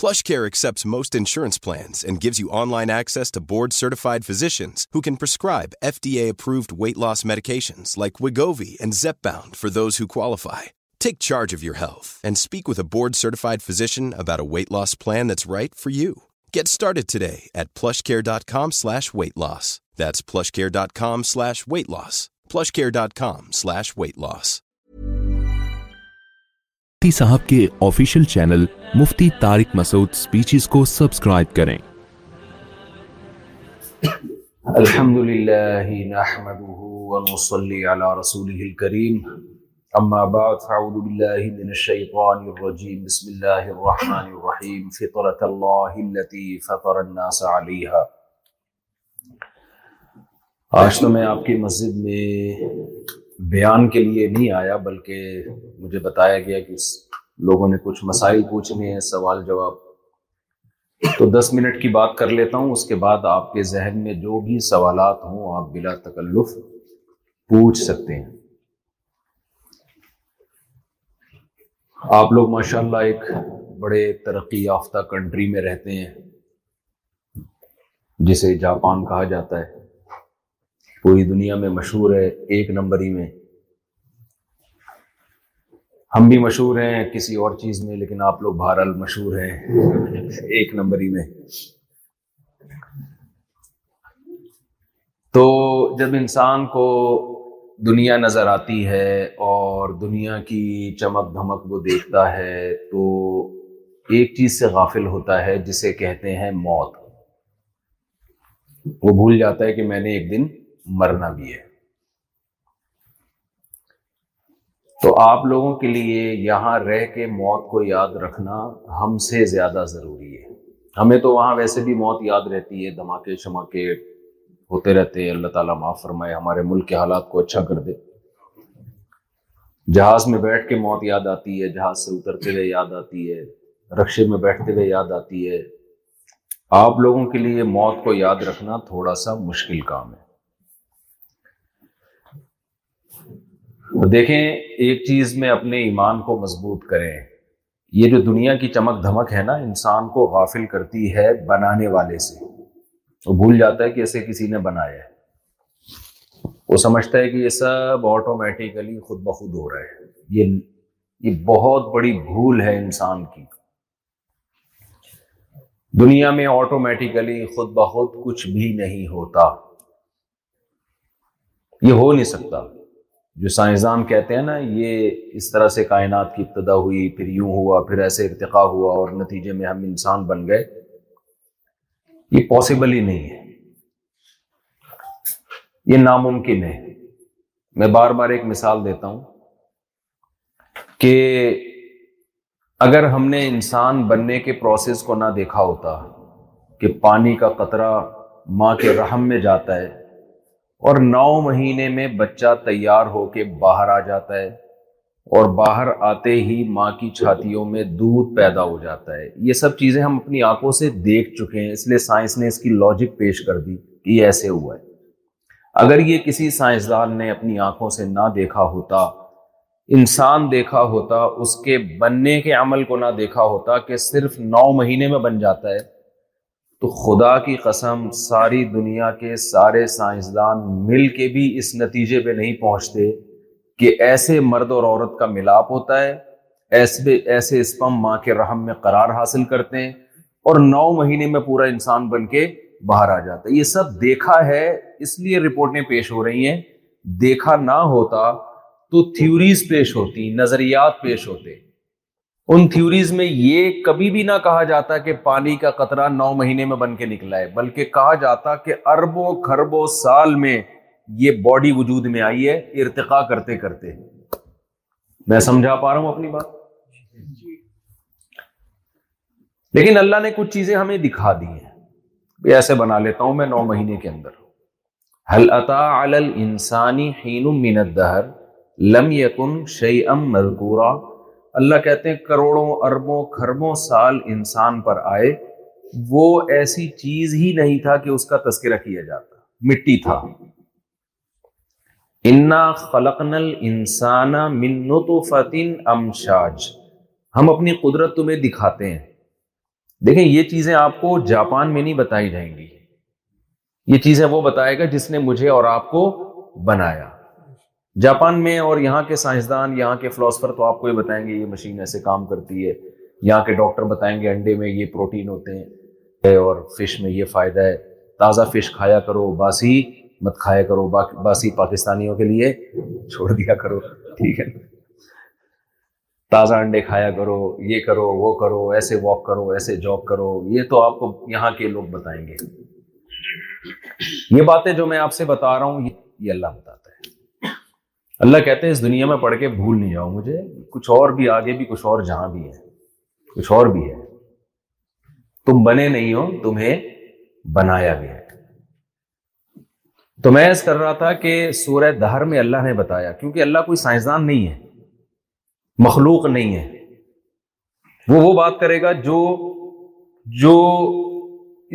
PlushCare accepts most insurance plans and gives you online access to board-certified physicians who can prescribe FDA-approved weight loss medications like Wegovy and Zepbound for those who qualify. Take charge of your health and speak with a board-certified physician about a weight loss plan that's right for you. Get started today at PlushCare.com/weight loss. That's PlushCare.com/weight loss. PlushCare.com/weight loss. مفتی صاحب کے official channel مفتی Tariq Masood speeches کو subscribe کریں الحمدللہ نحمده ونصلي على رسوله الكریم اما بعد فعوذ باللہ من الشیطان الرجیم بسم اللہ الرحمن الرحیم فطرت اللہ التي فطر الناس علیہا آج تو میں آپ کی مسجد میں بیان کے لیے نہیں آیا بلکہ مجھے بتایا گیا کہ لوگوں نے کچھ مسائل پوچھنے ہیں سوال جواب تو دس منٹ کی بات کر لیتا ہوں اس کے بعد آپ کے ذہن میں جو بھی سوالات ہوں آپ بلا تکلف پوچھ سکتے ہیں آپ لوگ ماشاء اللہ ایک بڑے ترقی یافتہ کنٹری میں رہتے ہیں جسے جاپان کہا جاتا ہے پوری دنیا میں مشہور ہے ایک نمبری میں ہم بھی مشہور ہیں کسی اور چیز میں لیکن آپ لوگ بہرحال مشہور ہیں ایک نمبری میں تو جب انسان کو دنیا نظر آتی ہے اور دنیا کی چمک دھمک وہ دیکھتا ہے تو ایک چیز سے غافل ہوتا ہے جسے کہتے ہیں موت وہ بھول جاتا ہے کہ میں نے ایک دن مرنا بھی ہے تو آپ لوگوں کے لیے یہاں رہ کے موت کو یاد رکھنا ہم سے زیادہ ضروری ہے ہمیں تو وہاں ویسے بھی موت یاد رہتی ہے دھماکے شماکے ہوتے رہتے اللہ تعالیٰ معاف فرمائے ہمارے ملک کے حالات کو اچھا کر دے جہاز میں بیٹھ کے موت یاد آتی ہے جہاز سے اترتے ہوئے یاد آتی ہے رقشے میں بیٹھتے ہوئے یاد آتی ہے آپ لوگوں کے لیے موت کو یاد رکھنا تھوڑا سا مشکل کام ہے دیکھیں ایک چیز میں اپنے ایمان کو مضبوط کریں یہ جو دنیا کی چمک دھمک ہے نا انسان کو غافل کرتی ہے بنانے والے سے وہ بھول جاتا ہے کہ اسے کسی نے بنایا ہے وہ سمجھتا ہے کہ یہ سب آٹومیٹیکلی خود بخود ہو رہا ہے یہ یہ بہت بڑی بھول ہے انسان کی دنیا میں آٹومیٹیکلی خود بخود کچھ بھی نہیں ہوتا یہ ہو نہیں سکتا جو سائنزام کہتے ہیں نا یہ اس طرح سے کائنات کی ابتدا ہوئی پھر یوں ہوا پھر ایسے ارتقاء ہوا اور نتیجے میں ہم انسان بن گئے یہ پاسبل ہی نہیں ہے یہ ناممکن ہے میں بار بار ایک مثال دیتا ہوں کہ اگر ہم نے انسان بننے کے پروسیس کو نہ دیکھا ہوتا کہ پانی کا قطرہ ماں کے رحم میں جاتا ہے اور نو مہینے میں بچہ تیار ہو کے باہر آ جاتا ہے اور باہر آتے ہی ماں کی چھاتیوں میں دودھ پیدا ہو جاتا ہے یہ سب چیزیں ہم اپنی آنکھوں سے دیکھ چکے ہیں اس لیے سائنس نے اس کی لاجک پیش کر دی کہ یہ ایسے ہوا ہے اگر یہ کسی سائنسدان نے اپنی آنکھوں سے نہ دیکھا ہوتا انسان دیکھا ہوتا اس کے بننے کے عمل کو نہ دیکھا ہوتا کہ صرف نو مہینے میں بن جاتا ہے تو خدا کی قسم ساری دنیا کے سارے سائنسدان مل کے بھی اس نتیجے پہ نہیں پہنچتے کہ ایسے مرد اور عورت کا ملاپ ہوتا ہے ایسے ایسے اسپم ماں کے رحم میں قرار حاصل کرتے ہیں اور نو مہینے میں پورا انسان بن کے باہر آ جاتا ہے یہ سب دیکھا ہے اس لیے رپورٹیں پیش ہو رہی ہیں دیکھا نہ ہوتا تو تھیوریز پیش ہوتی نظریات پیش ہوتے ان تھیوریز میں یہ کبھی بھی نہ کہا جاتا کہ پانی کا قطرہ نو مہینے میں بن کے نکلا ہے بلکہ کہا جاتا کہ اربوں کھربوں سال میں یہ باڈی وجود میں آئی ہے ارتقا کرتے کرتے میں سمجھا پا رہا ہوں اپنی بات لیکن اللہ نے کچھ چیزیں ہمیں دکھا دی ہیں ایسے بنا لیتا ہوں میں نو مہینے کے اندر من الدہر لم شی ام مذکورہ اللہ کہتے ہیں کروڑوں اربوں کھربوں سال انسان پر آئے وہ ایسی چیز ہی نہیں تھا کہ اس کا تذکرہ کیا جاتا مٹی تھا انا خلق نل انسان فتن امشاج ہم اپنی قدرت تمہیں دکھاتے ہیں دیکھیں یہ چیزیں آپ کو جاپان میں نہیں بتائی جائیں گی یہ چیزیں وہ بتائے گا جس نے مجھے اور آپ کو بنایا جاپان میں اور یہاں کے سائنسدان یہاں کے فلاسفر تو آپ کو یہ بتائیں گے یہ مشین ایسے کام کرتی ہے یہاں کے ڈاکٹر بتائیں گے انڈے میں یہ پروٹین ہوتے ہیں اور فش میں یہ فائدہ ہے تازہ فش کھایا کرو باسی مت کھایا کرو باسی پاکستانیوں کے لیے چھوڑ دیا کرو ٹھیک ہے تازہ انڈے کھایا کرو یہ کرو وہ کرو ایسے واک کرو ایسے جاگ کرو یہ تو آپ کو یہاں کے لوگ بتائیں گے یہ باتیں جو میں آپ سے بتا رہا ہوں یہ اللہ بتاتا اللہ کہتے ہیں اس دنیا میں پڑھ کے بھول نہیں جاؤ مجھے کچھ اور بھی آگے بھی کچھ اور جہاں بھی ہے کچھ اور بھی ہے تم بنے نہیں ہو تمہیں بنایا بھی ہے تو میں ایسا کر رہا تھا کہ سورہ دہر میں اللہ نے بتایا کیونکہ اللہ کوئی سائنسدان نہیں ہے مخلوق نہیں ہے وہ وہ بات کرے گا جو جو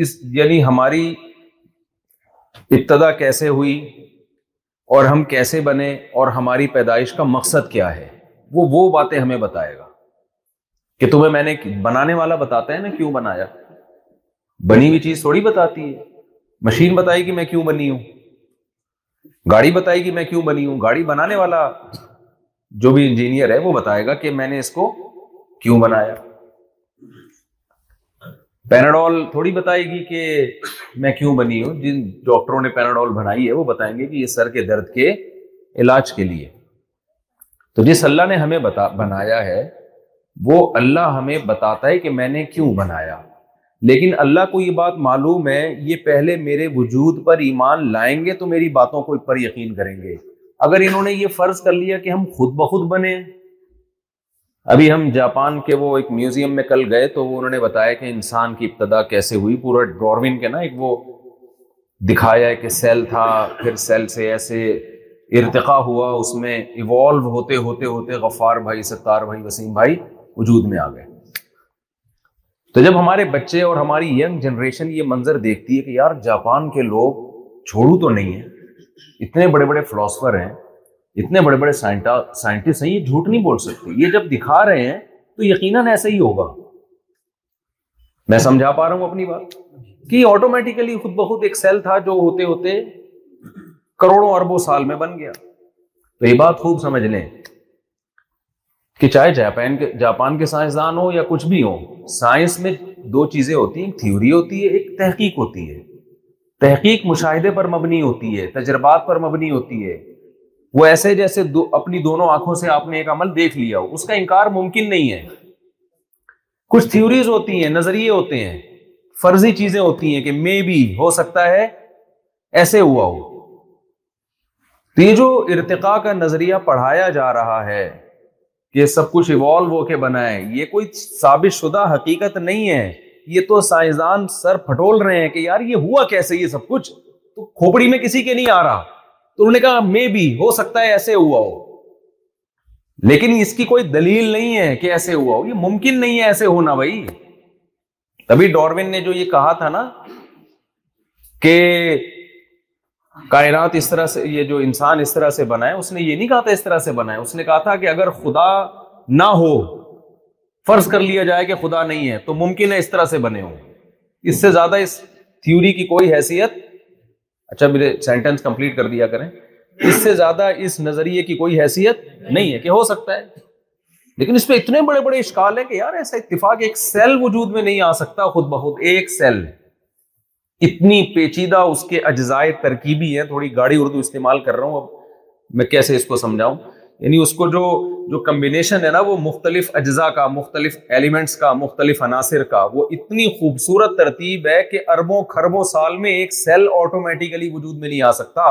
اس یعنی ہماری ابتدا کیسے ہوئی اور ہم کیسے بنے اور ہماری پیدائش کا مقصد کیا ہے وہ وہ باتیں ہمیں بتائے گا کہ تمہیں میں نے بنانے والا بتاتا ہے نا کیوں بنایا بنی ہوئی چیز تھوڑی بتاتی ہے مشین بتائی گی میں کیوں بنی ہوں گاڑی بتائی میں کیوں بنی ہوں گاڑی بنانے والا جو بھی انجینئر ہے وہ بتائے گا کہ میں نے اس کو کیوں بنایا پیناڈول تھوڑی بتائے گی کہ میں کیوں بنی ہوں جن ڈاکٹروں نے پیناڈول بنائی ہے وہ بتائیں گے کہ یہ سر کے درد کے علاج کے لیے تو جس اللہ نے ہمیں بنایا ہے وہ اللہ ہمیں بتاتا ہے کہ میں نے کیوں بنایا لیکن اللہ کو یہ بات معلوم ہے یہ پہلے میرے وجود پر ایمان لائیں گے تو میری باتوں کو پر یقین کریں گے اگر انہوں نے یہ فرض کر لیا کہ ہم خود بخود بنے ابھی ہم جاپان کے وہ ایک میوزیم میں کل گئے تو وہ انہوں نے بتایا کہ انسان کی ابتدا کیسے ہوئی پورا ڈرون کے نا ایک وہ دکھایا ہے کہ سیل تھا پھر سیل سے ایسے ارتقا ہوا اس میں ایوالو ہوتے ہوتے ہوتے غفار بھائی ستار بھائی وسیم بھائی وجود میں آ گئے تو جب ہمارے بچے اور ہماری ینگ جنریشن یہ منظر دیکھتی ہے کہ یار جاپان کے لوگ چھوڑو تو نہیں ہیں اتنے بڑے بڑے فلاسفر ہیں اتنے بڑے بڑے سائنٹسٹ ہیں یہ جھوٹ نہیں بول سکتے یہ جب دکھا رہے ہیں تو یقیناً ایسا ہی ہوگا میں سمجھا پا رہا ہوں اپنی بات کہ آٹومیٹیکلی خود بہت ایک سیل تھا جو ہوتے ہوتے کروڑوں اربوں سال میں بن گیا تو یہ بات خوب سمجھ لیں کہ چاہے جاپان کے جاپان کے سائنسدان ہو یا کچھ بھی ہو سائنس میں دو چیزیں ہوتی ہیں ایک تھیوری ہوتی ہے ایک تحقیق ہوتی ہے تحقیق مشاہدے پر مبنی ہوتی ہے تجربات پر مبنی ہوتی ہے وہ ایسے جیسے دو اپنی دونوں آنکھوں سے آپ نے ایک عمل دیکھ لیا ہو اس کا انکار ممکن نہیں ہے کچھ تھیوریز ہوتی ہیں نظریے ہوتے ہیں فرضی چیزیں ہوتی ہیں کہ مے بی ہو سکتا ہے ایسے ہوا ہو تو یہ جو ارتقا کا نظریہ پڑھایا جا رہا ہے کہ سب کچھ ایوالو ہو کے بنا ہے یہ کوئی ثابت شدہ حقیقت نہیں ہے یہ تو سائنسدان سر پھٹول رہے ہیں کہ یار یہ ہوا کیسے یہ سب کچھ تو کھوپڑی میں کسی کے نہیں آ رہا تو انہوں نے کہا مے بھی ہو سکتا ہے ایسے ہوا ہو لیکن اس کی کوئی دلیل نہیں ہے کہ ایسے ہوا ہو یہ ممکن نہیں ہے ایسے ہونا بھائی تبھی ڈاروین نے جو یہ کہا تھا نا کہ کائنات اس طرح سے یہ جو انسان اس طرح سے بنا ہے اس نے یہ نہیں کہا تھا اس طرح سے بنا ہے اس نے کہا تھا کہ اگر خدا نہ ہو فرض کر لیا جائے کہ خدا نہیں ہے تو ممکن ہے اس طرح سے بنے ہوں اس سے زیادہ اس تھیوری کی کوئی حیثیت اچھا میرے سینٹینس کمپلیٹ کر دیا کریں اس سے زیادہ اس نظریے کی کوئی حیثیت نہیں ہے کہ ہو سکتا ہے لیکن اس پہ اتنے بڑے بڑے اشکال ہیں کہ یار ایسا اتفاق ایک سیل وجود میں نہیں آ سکتا خود بخود ایک سیل اتنی پیچیدہ اس کے اجزائے ترکیبی ہیں تھوڑی گاڑی اردو استعمال کر رہا ہوں اب میں کیسے اس کو سمجھاؤں یعنی اس کو جو جو کمبینیشن ہے نا وہ مختلف اجزاء کا مختلف ایلیمنٹس کا مختلف عناصر کا وہ اتنی خوبصورت ترتیب ہے کہ اربوں کھربوں سال میں ایک سیل آٹومیٹیکلی وجود میں نہیں آ سکتا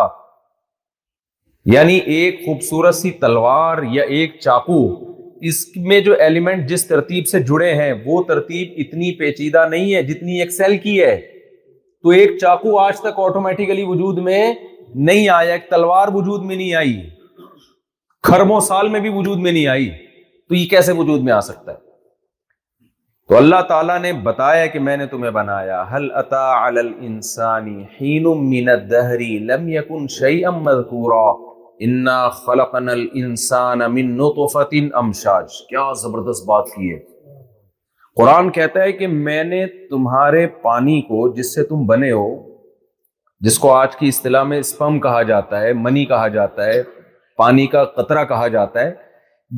یعنی ایک خوبصورت سی تلوار یا ایک چاقو اس میں جو ایلیمنٹ جس ترتیب سے جڑے ہیں وہ ترتیب اتنی پیچیدہ نہیں ہے جتنی ایک سیل کی ہے تو ایک چاقو آج تک آٹومیٹیکلی وجود میں نہیں آیا ایک تلوار وجود میں نہیں آئی کھربوں سال میں بھی وجود میں نہیں آئی تو یہ کیسے وجود میں آ سکتا ہے تو اللہ تعالیٰ نے بتایا کہ میں نے تمہیں بنایا حل کیا زبردست بات کی ہے قرآن کہتا ہے کہ میں نے تمہارے پانی کو جس سے تم بنے ہو جس کو آج کی اصطلاح میں اسپم کہا جاتا ہے منی کہا جاتا ہے پانی کا قطرہ کہا جاتا ہے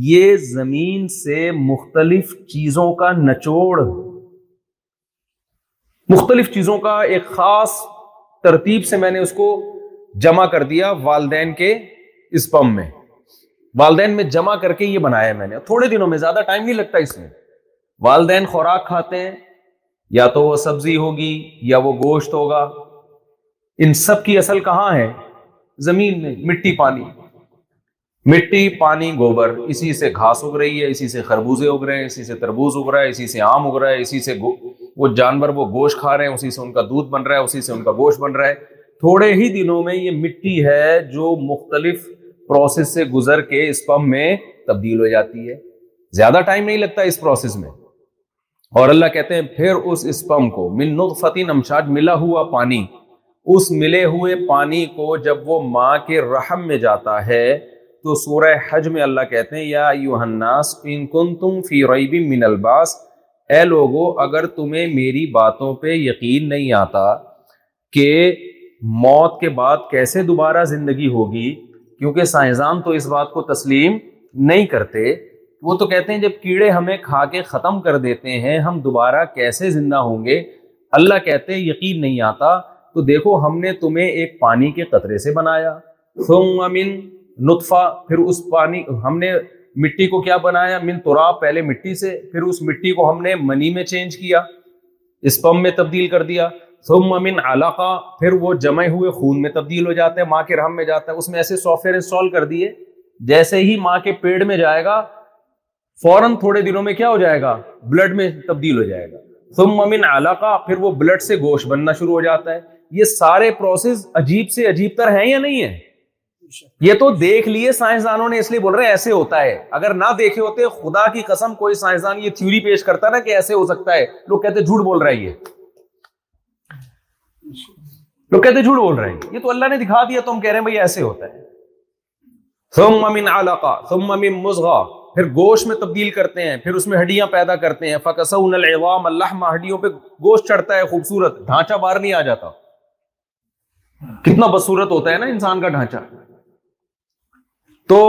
یہ زمین سے مختلف چیزوں کا نچوڑ مختلف چیزوں کا ایک خاص ترتیب سے میں نے اس کو جمع کر دیا والدین کے میں والدین میں جمع کر کے یہ بنایا میں نے تھوڑے دنوں میں زیادہ ٹائم نہیں لگتا اس میں والدین خوراک کھاتے ہیں یا تو وہ سبزی ہوگی یا وہ گوشت ہوگا ان سب کی اصل کہاں ہے زمین میں مٹی پانی مٹی پانی گوبر اسی سے گھاس اگ رہی ہے اسی سے خربوزے اگ رہے ہیں اسی سے تربوز اگ رہا ہے اسی سے آم اگ رہا ہے اسی سے وہ جانور وہ گوشت کھا رہے ہیں اسی سے ان کا دودھ بن رہا ہے اسی سے ان کا گوشت بن رہا ہے تھوڑے ہی دنوں میں یہ مٹی ہے جو مختلف پروسیس سے گزر کے اسپم میں تبدیل ہو جاتی ہے زیادہ ٹائم نہیں لگتا اس پروسیس میں اور اللہ کہتے ہیں پھر اس اسپم کو مل نطفتی نمشاد ملا ہوا پانی اس ملے ہوئے پانی کو جب وہ ماں کے رحم میں جاتا ہے تو سورہ حج میں اللہ کہتے ہیں یا ان کن تم فی ریب من الباس اے لوگو اگر تمہیں میری باتوں پہ یقین نہیں آتا کہ موت کے بعد کیسے دوبارہ زندگی ہوگی کیونکہ سائنزان تو اس بات کو تسلیم نہیں کرتے وہ تو کہتے ہیں جب کیڑے ہمیں کھا کے ختم کر دیتے ہیں ہم دوبارہ کیسے زندہ ہوں گے اللہ کہتے یقین نہیں آتا تو دیکھو ہم نے تمہیں ایک پانی کے قطرے سے بنایا نطفا پھر اس پانی ہم نے مٹی کو کیا بنایا من تراب پہلے مٹی سے پھر اس مٹی کو ہم نے منی میں چینج کیا اسپم میں تبدیل کر دیا ثم من علاقا پھر وہ جمع ہوئے خون میں تبدیل ہو جاتا ہے ماں کے رحم میں جاتا ہے اس میں ایسے سافٹ ویئر انسٹال کر دیے جیسے ہی ماں کے پیڑ میں جائے گا فوراً تھوڑے دنوں میں کیا ہو جائے گا بلڈ میں تبدیل ہو جائے گا ثم من علاقا پھر وہ بلڈ سے گوشت بننا شروع ہو جاتا ہے یہ سارے پروسیس عجیب سے عجیب تر ہیں یا نہیں ہیں یہ تو دیکھ لیے سائنسدانوں نے اس لیے بول رہے ہیں ایسے ہوتا ہے اگر نہ دیکھے ہوتے خدا کی قسم کوئی سائنسدان یہ تھیوری پیش کرتا نا کہ ایسے ہو سکتا ہے لوگ کہتے جھوٹ بول رہا ہے یہ لوگ کہتے جھوٹ بول رہے ہیں یہ تو اللہ نے دکھا دیا تم کہہ رہے ہیں بھائی ایسے ہوتا ہے ثم من علقہ ثم من مزغہ پھر گوشت میں تبدیل کرتے ہیں پھر اس میں ہڈیاں پیدا کرتے ہیں فقسون العظام اللہ ہڈیوں پہ گوشت چڑھتا ہے خوبصورت ڈھانچہ باہر نہیں آ جاتا کتنا بدصورت ہوتا ہے نا انسان کا ڈھانچہ تو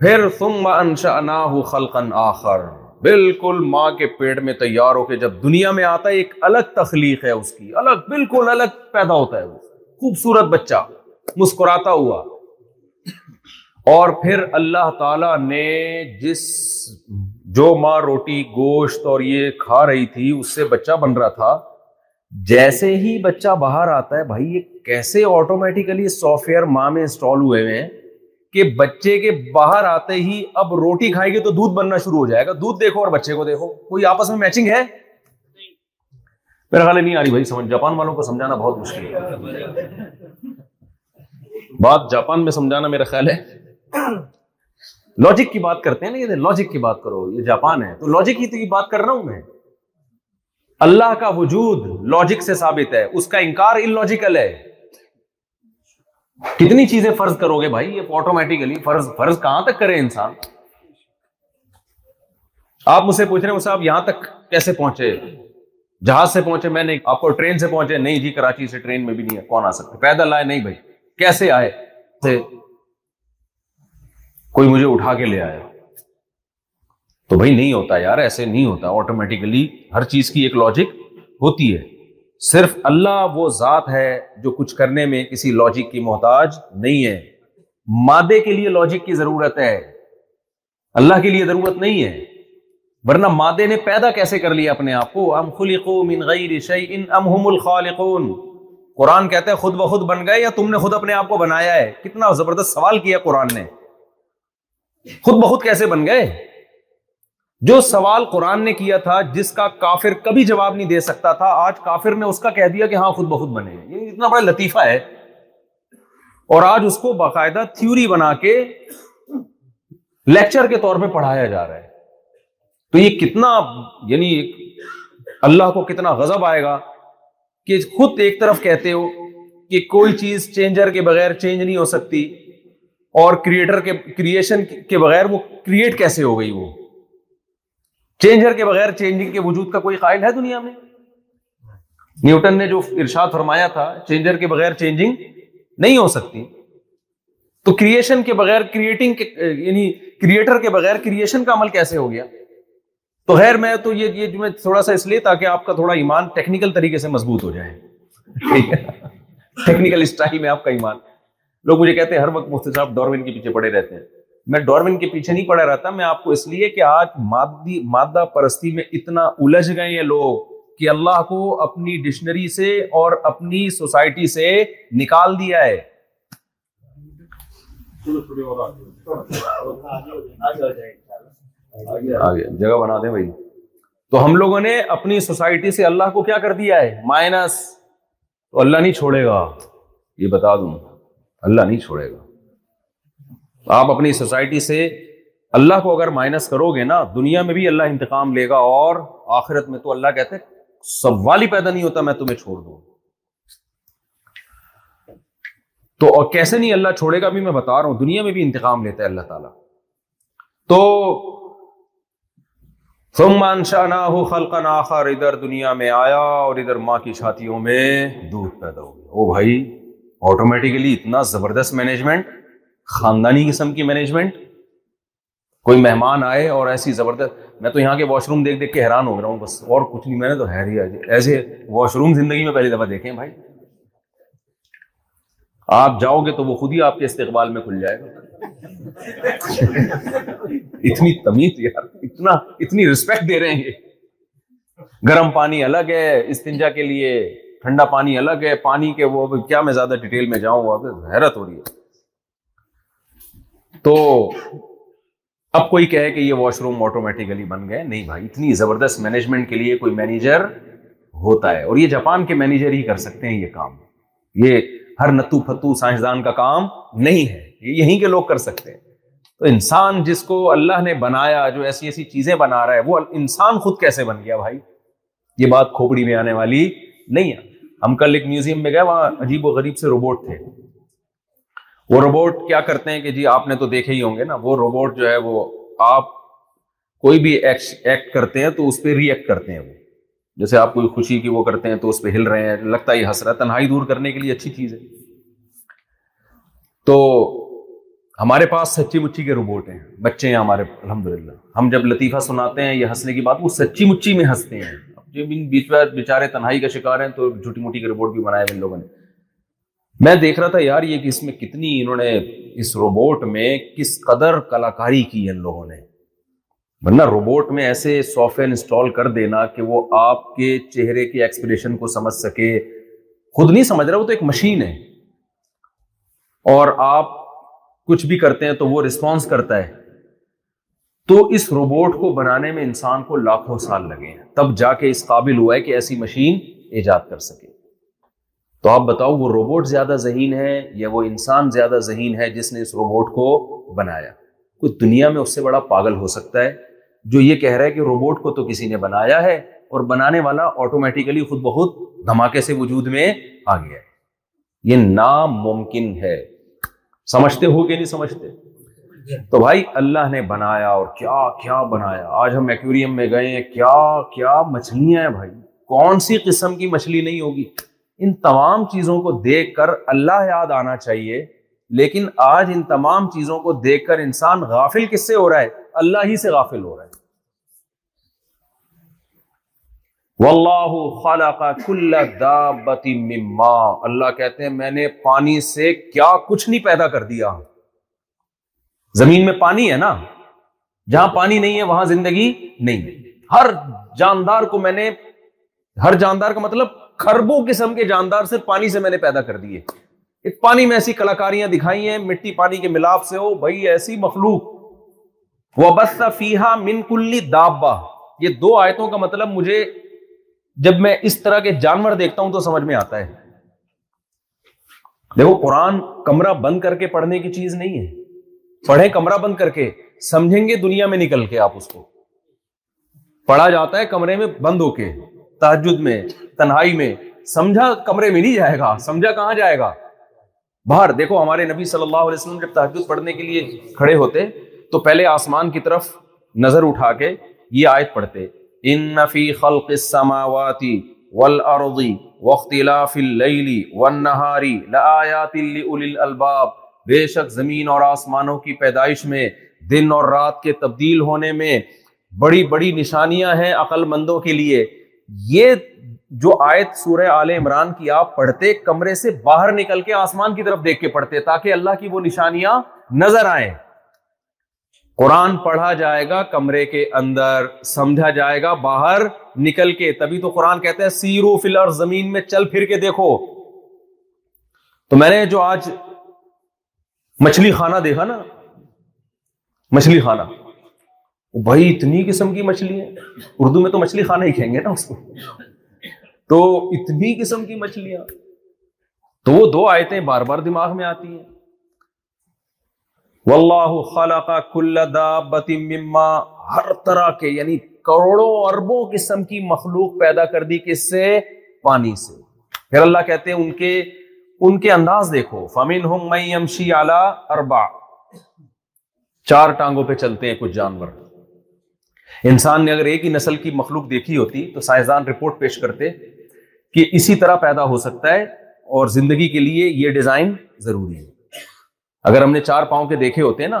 پھر سم انشأناہ خلقا آخر بالکل ماں کے پیٹ میں تیار ہو کے جب دنیا میں آتا ہے ایک الگ تخلیق ہے اس کی الگ بالکل الگ پیدا ہوتا ہے وہ خوبصورت بچہ مسکراتا ہوا اور پھر اللہ تعالی نے جس جو ماں روٹی گوشت اور یہ کھا رہی تھی اس سے بچہ بن رہا تھا جیسے ہی بچہ باہر آتا ہے بھائی یہ کیسے آٹومیٹیکلی سافٹ ویئر ماں میں انسٹال ہوئے ہوئے ہیں کہ بچے کے باہر آتے ہی اب روٹی کھائے گی تو دودھ بننا شروع ہو جائے گا دودھ دیکھو اور بچے کو دیکھو کوئی آپس میں میچنگ ہے میرا خیال نہیں آ رہی بھائی سمجھ جاپان والوں کو سمجھانا بہت مشکل ہے بات جاپان میں سمجھانا میرا خیال ہے لاجک کی بات کرتے ہیں نا یہ لاجک کی بات کرو یہ جاپان ہے تو لاجک ہی یہ بات کر رہا ہوں میں اللہ کا وجود لاجک سے ثابت ہے اس کا انکار ان لاجیکل ہے کتنی چیزیں فرض کرو گے بھائی یہ آٹومیٹیکلی فرض فرض کہاں تک کرے انسان آپ مجھ سے پوچھ رہے ہیں صاحب یہاں تک کیسے پہنچے جہاز سے پہنچے میں نہیں آپ کو ٹرین سے پہنچے نہیں جی کراچی سے ٹرین میں بھی نہیں ہے کون آ سکتے پیدل آئے نہیں بھائی کیسے آئے کوئی مجھے اٹھا کے لے آیا تو بھائی نہیں ہوتا یار ایسے نہیں ہوتا آٹومیٹیکلی ہر چیز کی ایک لاجک ہوتی ہے صرف اللہ وہ ذات ہے جو کچھ کرنے میں کسی لاجک کی محتاج نہیں ہے مادے کے لیے لاجک کی ضرورت ہے اللہ کے لیے ضرورت نہیں ہے ورنہ مادے نے پیدا کیسے کر لیا اپنے آپ کو ام خلی ام هم الخالقون قرآن کہتا ہے خود بخود بن گئے یا تم نے خود اپنے آپ کو بنایا ہے کتنا زبردست سوال کیا قرآن نے خود بخود کیسے بن گئے جو سوال قرآن نے کیا تھا جس کا کافر کبھی جواب نہیں دے سکتا تھا آج کافر نے اس کا کہہ دیا کہ ہاں خود بخود بنے یعنی اتنا بڑا لطیفہ ہے اور آج اس کو باقاعدہ تھیوری بنا کے لیکچر کے طور پہ پڑھایا جا رہا ہے تو یہ کتنا یعنی اللہ کو کتنا غضب آئے گا کہ خود ایک طرف کہتے ہو کہ کوئی چیز چینجر کے بغیر چینج نہیں ہو سکتی اور کریٹر کے کریشن کے بغیر وہ کریٹ کیسے ہو گئی وہ چینجر کے بغیر چینجنگ کے وجود کا کوئی قائل ہے دنیا میں نیوٹن نے جو ارشاد فرمایا تھا چینجر کے بغیر چینجنگ نہیں ہو سکتی تو کریشن کے بغیر کریٹنگ یعنی کریٹر کے بغیر کریشن کا عمل کیسے ہو گیا تو خیر میں تو یہ یہ میں تھوڑا سا اس لیے تاکہ آپ کا تھوڑا ایمان ٹیکنیکل طریقے سے مضبوط ہو جائے ٹیکنیکل اسٹائل میں آپ کا ایمان لوگ مجھے کہتے ہیں ہر وقت مفتی صاحب ڈوروین کے پیچھے پڑے رہتے ہیں میں ڈروین کے پیچھے نہیں پڑا رہتا میں آپ کو اس لیے کہ آج مادی مادہ پرستی میں اتنا الجھ گئے ہیں لوگ کہ اللہ کو اپنی ڈکشنری سے اور اپنی سوسائٹی سے نکال دیا ہے جگہ بنا دیں بھائی تو ہم لوگوں نے اپنی سوسائٹی سے اللہ کو کیا کر دیا ہے مائنس تو اللہ نہیں چھوڑے گا یہ بتا دوں اللہ نہیں چھوڑے گا آپ اپنی سوسائٹی سے اللہ کو اگر مائنس کرو گے نا دنیا میں بھی اللہ انتقام لے گا اور آخرت میں تو اللہ کہتے سوال ہی پیدا نہیں ہوتا میں تمہیں چھوڑ دوں تو اور کیسے نہیں اللہ چھوڑے گا بھی میں بتا رہا ہوں دنیا میں بھی انتقام لیتا ہے اللہ تعالیٰ تو تم مانشا نہ ہو خلق آخر ادھر دنیا میں آیا اور ادھر ماں کی چھاتیوں میں دودھ پیدا ہو گیا او بھائی آٹومیٹیکلی اتنا زبردست مینجمنٹ خاندانی قسم کی مینجمنٹ کوئی مہمان آئے اور ایسی زبردست میں تو یہاں کے واش روم دیکھ دیکھ کے حیران ہو رہا ہوں بس اور کچھ نہیں میں نے تو ہے ہی ایسے واش روم زندگی میں پہلی دفعہ دیکھے بھائی آپ جاؤ گے تو وہ خود ہی آپ کے استقبال میں کھل جائے گا اتنی تمیز یار اتنا اتنی رسپیکٹ دے رہے ہیں گرم پانی الگ ہے استنجا کے لیے ٹھنڈا پانی الگ ہے پانی کے وہ کیا میں زیادہ ڈیٹیل میں جاؤں وہ حیرت ہو رہی ہے تو اب کوئی کہے کہ یہ واش روم آٹومیٹکلی بن گئے نہیں بھائی اتنی زبردست مینجمنٹ کے لیے کوئی مینیجر ہوتا ہے اور یہ جاپان کے مینیجر ہی کر سکتے ہیں یہ کام یہ ہر نتو پتو سائنسدان کا کام نہیں ہے یہ یہیں کے لوگ کر سکتے ہیں تو انسان جس کو اللہ نے بنایا جو ایسی ایسی چیزیں بنا رہا ہے وہ انسان خود کیسے بن گیا بھائی یہ بات کھوپڑی میں آنے والی نہیں ہے ہم کل ایک میوزیم میں گئے وہاں عجیب و غریب سے روبوٹ تھے وہ روبوٹ کیا کرتے ہیں کہ جی آپ نے تو دیکھے ہی ہوں گے نا وہ روبوٹ جو ہے وہ آپ کوئی بھی ایکٹ کرتے ہیں تو اس پہ ری ایکٹ کرتے ہیں وہ جیسے آپ کوئی خوشی کی وہ کرتے ہیں تو اس پہ ہل رہے ہیں لگتا ہی ہنس رہا ہے تنہائی دور کرنے کے لیے اچھی چیز ہے تو ہمارے پاس سچی مچی کے روبوٹ ہیں بچے ہیں ہمارے الحمد للہ ہم جب لطیفہ سناتے ہیں یا ہنسنے کی بات وہ سچی مچی میں ہنستے ہیں بیچ بیچارے تنہائی کا شکار ہیں تو جھوٹی موٹی کے روبوٹ بھی بنائے ہیں ان لوگوں نے میں دیکھ رہا تھا یار یہ کہ اس میں کتنی انہوں نے اس روبوٹ میں کس قدر کلاکاری کی ان لوگوں نے ورنہ روبوٹ میں ایسے سافٹ ویئر انسٹال کر دینا کہ وہ آپ کے چہرے کے ایکسپریشن کو سمجھ سکے خود نہیں سمجھ رہا وہ تو ایک مشین ہے اور آپ کچھ بھی کرتے ہیں تو وہ رسپانس کرتا ہے تو اس روبوٹ کو بنانے میں انسان کو لاکھوں سال لگے ہیں تب جا کے اس قابل ہوا ہے کہ ایسی مشین ایجاد کر سکے تو آپ بتاؤ وہ روبوٹ زیادہ ذہین ہے یا وہ انسان زیادہ ذہین ہے جس نے اس روبوٹ کو بنایا کوئی دنیا میں اس سے بڑا پاگل ہو سکتا ہے جو یہ کہہ رہا ہے کہ روبوٹ کو تو کسی نے بنایا ہے اور بنانے والا آٹومیٹیکلی خود بہت دھماکے سے وجود میں آ گیا ہے یہ ناممکن ہے سمجھتے ہو کہ نہیں سمجھتے تو بھائی اللہ نے بنایا اور کیا کیا بنایا آج ہم ایکویریم میں گئے ہیں کیا کیا مچھلیاں ہیں بھائی کون سی قسم کی مچھلی نہیں ہوگی ان تمام چیزوں کو دیکھ کر اللہ یاد آنا چاہیے لیکن آج ان تمام چیزوں کو دیکھ کر انسان غافل کس سے ہو رہا ہے اللہ ہی سے غافل ہو رہا ہے اللہ کہتے ہیں میں نے پانی سے کیا کچھ نہیں پیدا کر دیا زمین میں پانی ہے نا جہاں پانی نہیں ہے وہاں زندگی نہیں ہے ہر جاندار کو میں نے ہر جاندار کا مطلب کھربوں قسم کے جاندار صرف پانی سے میں نے پیدا کر دیے پانی میں ایسی کلاکاریاں دکھائی ہیں مٹی پانی کے ملاپ سے ہو بھائی ایسی مخلوق وہ بس فیحا من کلی دابا یہ دو آیتوں کا مطلب مجھے جب میں اس طرح کے جانور دیکھتا ہوں تو سمجھ میں آتا ہے دیکھو قرآن کمرہ بند کر کے پڑھنے کی چیز نہیں ہے پڑھیں کمرہ بند کر کے سمجھیں گے دنیا میں نکل کے آپ اس کو پڑھا جاتا ہے کمرے میں بند ہو کے تاجد میں تنہائی میں سمجھا کمرے میں نہیں جائے گا سمجھا کہاں جائے گا باہر دیکھو ہمارے نبی صلی اللہ علیہ وسلم جب تحجد پڑھنے کے لیے کھڑے ہوتے تو پہلے آسمان کی طرف نظر اٹھا کے یہ آیت پڑھتے ان فی خلق السماوات والارض واختلاف اللیل والنہار لآیات لأولی الالباب بے شک زمین اور آسمانوں کی پیدائش میں دن اور رات کے تبدیل ہونے میں بڑی بڑی نشانیاں ہیں عقل مندوں کے لیے یہ جو آیت سورہ آل عمران کی آپ پڑھتے کمرے سے باہر نکل کے آسمان کی طرف دیکھ کے پڑھتے تاکہ اللہ کی وہ نشانیاں نظر آئیں قرآن پڑھا جائے گا کمرے کے اندر سمجھا جائے گا باہر نکل کے تبھی تو قرآن کہتا ہے سیرو فلر زمین میں چل پھر کے دیکھو تو میں نے جو آج مچھلی خانہ دیکھا نا مچھلی خانہ بھائی اتنی قسم کی مچھلی اردو میں تو مچھلی کھانا ہی کھائیں گے نا اس کو تو اتنی قسم کی مچھلیاں تو وہ دو آیتیں بار بار دماغ میں آتی ہیں دابت کا ہر طرح کے یعنی کروڑوں اربوں قسم کی مخلوق پیدا کر دی کس سے پانی سے پھر اللہ کہتے ہیں ان کے ان کے انداز دیکھو ہوں میں اربا چار ٹانگوں پہ چلتے ہیں کچھ جانور انسان نے اگر ایک ہی نسل کی مخلوق دیکھی ہوتی تو سائنسدان رپورٹ پیش کرتے کہ اسی طرح پیدا ہو سکتا ہے اور زندگی کے لیے یہ ڈیزائن ضروری ہے اگر ہم نے چار پاؤں کے دیکھے ہوتے ہیں نا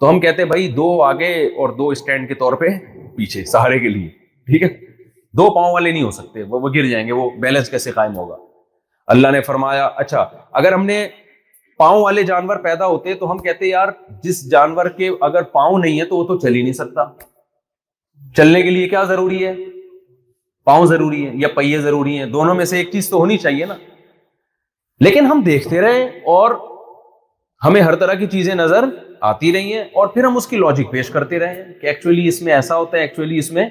تو ہم کہتے ہیں بھائی دو آگے اور دو اسٹینڈ کے طور پہ پیچھے سہارے کے لیے ٹھیک ہے دو پاؤں والے نہیں ہو سکتے وہ گر جائیں گے وہ بیلنس کیسے قائم ہوگا اللہ نے فرمایا اچھا اگر ہم نے پاؤں والے جانور پیدا ہوتے تو ہم کہتے یار جس جانور کے اگر پاؤں نہیں ہے تو وہ تو چل ہی نہیں سکتا چلنے کے لیے کیا ضروری ہے پاؤں ضروری ہے یا پہیے ضروری ہیں دونوں میں سے ایک چیز تو ہونی چاہیے نا لیکن ہم دیکھتے رہے اور ہمیں ہر طرح کی چیزیں نظر آتی رہی ہیں اور پھر ہم اس کی لاجک پیش کرتے رہے کہ ایکچولی اس میں ایسا ہوتا ہے ایکچولی اس میں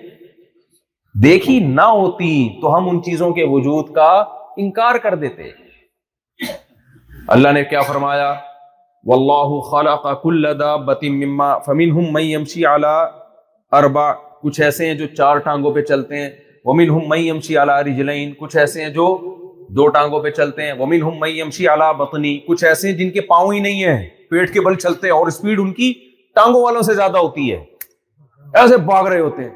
دیکھی نہ ہوتی تو ہم ان چیزوں کے وجود کا انکار کر دیتے اللہ نے کیا فرمایا واللہ خلق کل بتی مما فمی اربا کچھ ایسے ہیں جو چار ٹانگوں پہ چلتے ہیں ومن ہم مئی یمشی اعلیٰ رجلین کچھ ایسے ہیں جو دو ٹانگوں پہ چلتے ہیں ومن ہم مئی یمشی اعلیٰ بتنی کچھ ایسے ہیں جن کے پاؤں ہی نہیں ہیں پیٹ کے بل چلتے ہیں اور اسپیڈ ان کی ٹانگوں والوں سے زیادہ ہوتی ہے ایسے بھاگ رہے ہوتے ہیں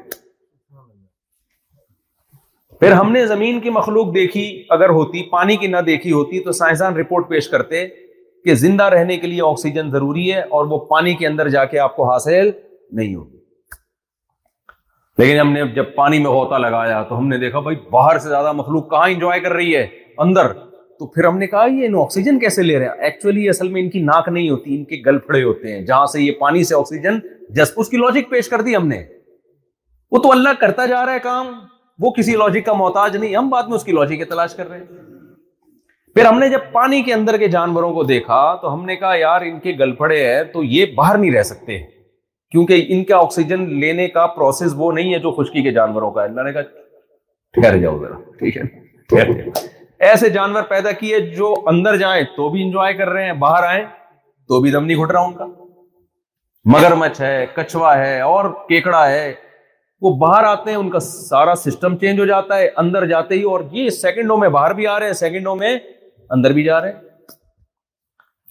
پھر ہم نے زمین کی مخلوق دیکھی اگر ہوتی پانی کی نہ دیکھی ہوتی تو سائنسدان رپورٹ پیش کرتے کہ زندہ رہنے کے لیے آکسیجن ضروری ہے اور وہ پانی کے اندر جا کے آپ کو حاصل نہیں ہوگی لیکن ہم نے جب پانی میں ہوتا لگایا تو ہم نے دیکھا بھائی باہر سے زیادہ مخلوق کہاں انجوائے کر رہی ہے اندر تو پھر ہم نے کہا یہ آکسیجن کیسے لے رہے ہیں ایکچولی اصل میں ان ان کی ناک نہیں ہوتی کے گل پھڑے ہوتے ہیں جہاں سے یہ پانی سے آکسیجن جس اس کی لاجک پیش کر دی ہم نے وہ تو اللہ کرتا جا رہا ہے کام وہ کسی لاجک کا محتاج نہیں ہم بعد میں اس کی لاجک تلاش کر رہے ہیں پھر ہم نے جب پانی کے اندر کے جانوروں کو دیکھا تو ہم نے کہا یار ان کے گل پھڑے ہیں تو یہ باہر نہیں رہ سکتے کیونکہ ان کا آکسیجن لینے کا پروسیس وہ نہیں ہے جو خشکی کے جانوروں کا ہے اللہ نے کہا ٹھہر جاؤ ذرا ٹھیک ہے ایسے جانور پیدا کیے جو اندر جائیں تو بھی انجوائے کر رہے ہیں باہر آئیں تو بھی دم نہیں گھٹ رہا ان کا مگر مچھ ہے کچھوا ہے اور کیکڑا ہے وہ باہر آتے ہیں ان کا سارا سسٹم چینج ہو جاتا ہے اندر جاتے ہی اور یہ سیکنڈوں میں باہر بھی آ رہے ہیں سیکنڈوں میں اندر بھی جا رہے ہیں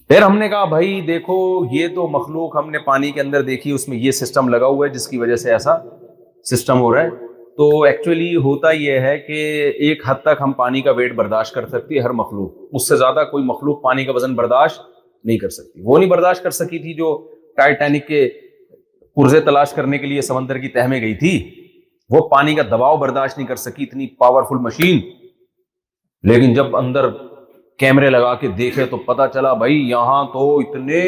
پھر ہم نے کہا بھائی دیکھو یہ تو مخلوق ہم نے پانی کے اندر دیکھی اس میں یہ سسٹم لگا ہوا ہے جس کی وجہ سے ایسا سسٹم ہو رہا ہے تو ایکچولی ہوتا یہ ہے کہ ایک حد تک ہم پانی کا ویٹ برداشت کر ہے ہر مخلوق اس سے زیادہ کوئی مخلوق پانی کا وزن برداشت نہیں کر سکتی وہ نہیں برداشت کر سکی تھی جو ٹائٹینک کے پرزے تلاش کرنے کے لیے سمندر کی تہ میں گئی تھی وہ پانی کا دباؤ برداشت نہیں کر سکی اتنی پاورفل مشین لیکن جب اندر کیمرے لگا کے دیکھے تو پتا چلا بھائی یہاں تو اتنے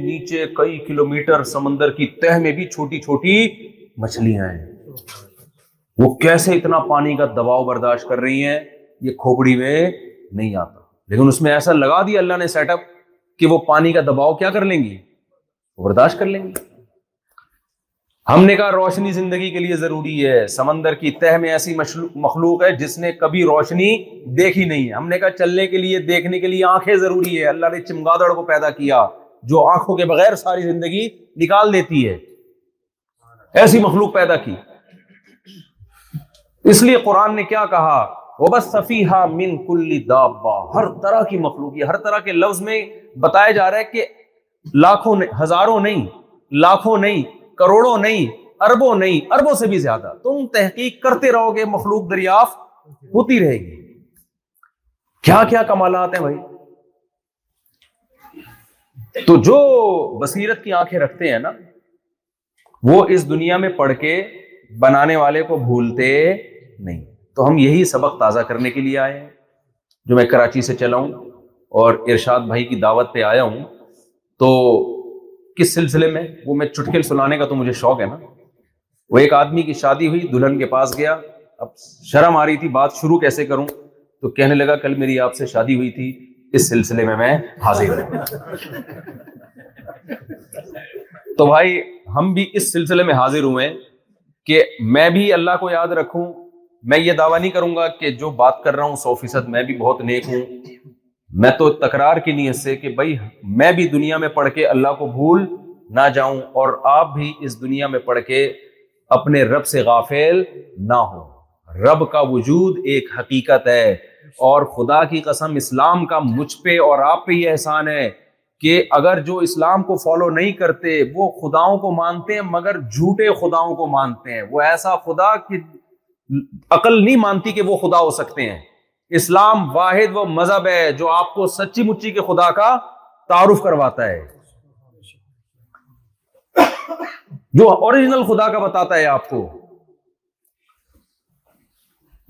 نیچے کئی کلومیٹر سمندر کی تہ میں بھی چھوٹی چھوٹی مچھلیاں ہیں وہ کیسے اتنا پانی کا دباؤ برداشت کر رہی ہیں یہ کھوپڑی میں نہیں آتا لیکن اس میں ایسا لگا دیا اللہ نے سیٹ اپ کہ وہ پانی کا دباؤ کیا کر لیں گی برداشت کر لیں گی ہم نے کہا روشنی زندگی کے لیے ضروری ہے سمندر کی تہ میں ایسی مخلوق ہے جس نے کبھی روشنی دیکھی نہیں ہے ہم نے کہا چلنے کے لیے دیکھنے کے لیے آنکھیں ضروری ہے اللہ نے چمگادڑ کو پیدا کیا جو آنکھوں کے بغیر ساری زندگی نکال دیتی ہے ایسی مخلوق پیدا کی اس لیے قرآن نے کیا کہا وہ بس صفیحہ من کل دابا ہر طرح کی مخلوق ہے ہر طرح کے لفظ میں بتایا جا رہا ہے کہ لاکھوں ہزاروں نہیں لاکھوں نہیں کروڑوں نہیں اربوں نہیں اربوں سے بھی زیادہ تم تحقیق کرتے رہو گے مخلوق دریافت ہوتی رہے گی کیا کیا کمالات ہیں بھائی تو جو بصیرت کی آنکھیں رکھتے ہیں نا وہ اس دنیا میں پڑھ کے بنانے والے کو بھولتے نہیں تو ہم یہی سبق تازہ کرنے کے لیے آئے ہیں جو میں کراچی سے چلا ہوں اور ارشاد بھائی کی دعوت پہ آیا ہوں تو کس سلسلے میں وہ میں چٹکل سنانے کا تو مجھے شوق ہے نا وہ ایک آدمی کی شادی ہوئی دلہن کے پاس گیا اب شرم آ رہی تھی بات شروع کیسے کروں تو کہنے لگا کل میری آپ سے شادی ہوئی تھی اس سلسلے میں میں حاضر ہوں تو بھائی ہم بھی اس سلسلے میں حاضر ہوئے کہ میں بھی اللہ کو یاد رکھوں میں یہ دعویٰ نہیں کروں گا کہ جو بات کر رہا ہوں سو فیصد میں بھی بہت نیک ہوں میں تو تکرار کی نیت سے کہ بھائی میں بھی دنیا میں پڑھ کے اللہ کو بھول نہ جاؤں اور آپ بھی اس دنیا میں پڑھ کے اپنے رب سے غافل نہ ہوں رب کا وجود ایک حقیقت ہے اور خدا کی قسم اسلام کا مجھ پہ اور آپ پہ یہ احسان ہے کہ اگر جو اسلام کو فالو نہیں کرتے وہ خداؤں کو مانتے ہیں مگر جھوٹے خداؤں کو مانتے ہیں وہ ایسا خدا کی عقل نہیں مانتی کہ وہ خدا ہو سکتے ہیں اسلام واحد وہ مذہب ہے جو آپ کو سچی مچی کے خدا کا تعارف کرواتا ہے جو اوریجنل خدا کا بتاتا ہے آپ کو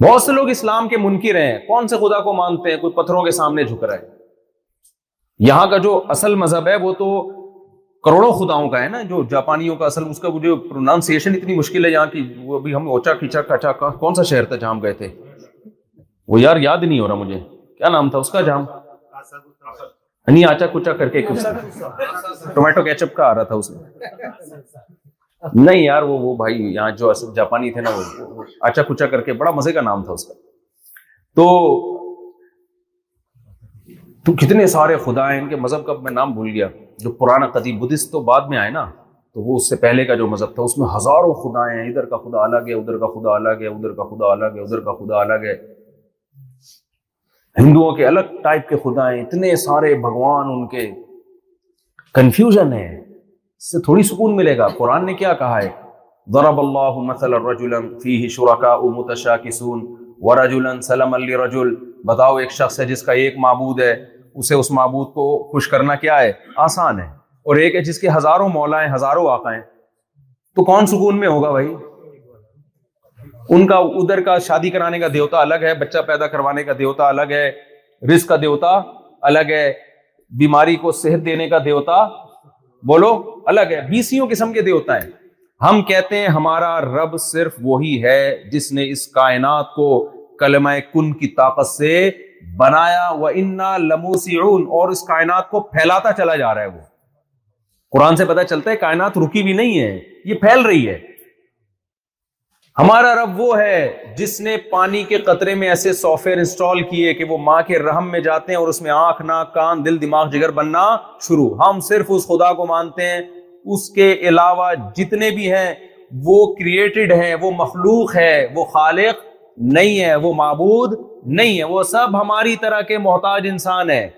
بہت سے لوگ اسلام کے منکر ہیں کون سے خدا کو مانتے ہیں کوئی پتھروں کے سامنے جھک رہا ہے یہاں کا جو اصل مذہب ہے وہ تو کروڑوں خداؤں کا ہے نا جو جاپانیوں کا اصل اس کا جو پروناؤنسیشن اتنی مشکل ہے یہاں کی وہ ہم اوچا کھینچا کچا کون سا شہر تھا جہاں گئے تھے وہ یار یاد نہیں ہو رہا مجھے کیا نام تھا اس کا جام ہنی آچا کچا کر کے کچھ ٹومیٹو کیچ اپ کا آ رہا تھا اس میں نہیں یار وہ وہ بھائی یہاں جو جاپانی تھے نا وہ آچا کچا کر کے بڑا مزے کا نام تھا اس کا تو تو کتنے سارے خدا ہیں ان کے مذہب کا میں نام بھول گیا جو پرانا قدیم بدھسٹ تو بعد میں آئے نا تو وہ اس سے پہلے کا جو مذہب تھا اس میں ہزاروں خدا ہیں ادھر کا خدا الگ ہے ادھر کا خدا الگ ہے ادھر کا خدا الگ ہے ادھر کا خدا الگ ہے ہندوؤں کے الگ ٹائپ کے خدا ہیں اتنے سارے بھگوان ان کے کنفیوژن ہے اس سے تھوڑی سکون ملے گا قرآن نے کیا کہا ہے ضرب اللہ مثلا رجلا فیہ شرکاء متشاکسون ورجلا سلم لرجل بتاؤ ایک شخص ہے جس کا ایک معبود ہے اسے اس معبود کو خوش کرنا کیا ہے آسان ہے اور ایک ہے جس کے ہزاروں مولا ہیں ہزاروں آقا ہیں تو کون سکون میں ہوگا بھائی ان کا ادھر کا شادی کرانے کا دیوتا الگ ہے بچہ پیدا کروانے کا دیوتا الگ ہے رس کا دیوتا الگ ہے بیماری کو صحت دینے کا دیوتا بولو الگ ہے بیسیوں قسم کے دیوتا ہے ہم کہتے ہیں ہمارا رب صرف وہی ہے جس نے اس کائنات کو کلمہ کن کی طاقت سے بنایا وہ انا لموسی اور اس کائنات کو پھیلاتا چلا جا رہا ہے وہ قرآن سے پتا چلتا ہے کائنات رکی بھی نہیں ہے یہ پھیل رہی ہے ہمارا رب وہ ہے جس نے پانی کے قطرے میں ایسے سافٹ ویئر انسٹال کیے کہ وہ ماں کے رحم میں جاتے ہیں اور اس میں آنکھ ناک کان دل دماغ جگر بننا شروع ہم صرف اس خدا کو مانتے ہیں اس کے علاوہ جتنے بھی ہیں وہ کریٹڈ ہیں وہ مخلوق ہے وہ خالق نہیں ہے وہ معبود نہیں ہے وہ سب ہماری طرح کے محتاج انسان ہے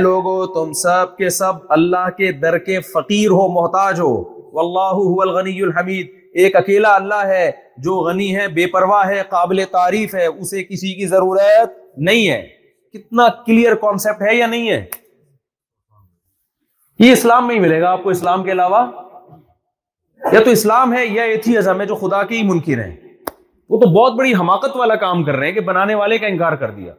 لوگو تم سب کے سب اللہ کے در کے فقیر ہو محتاج ہو واللہ هو الغنی الحمید ایک اکیلا اللہ ہے جو غنی ہے بے پرواہ ہے قابل تعریف ہے اسے کسی کی ضرورت نہیں ہے کتنا کلیئر کانسیپٹ ہے یا نہیں ہے یہ اسلام میں ہی ملے گا آپ کو اسلام کے علاوہ یا تو اسلام ہے یا ایتھیزم ازم ہے جو خدا کی ہی منکر ہیں وہ تو بہت بڑی حماقت والا کام کر رہے ہیں کہ بنانے والے کا انکار کر دیا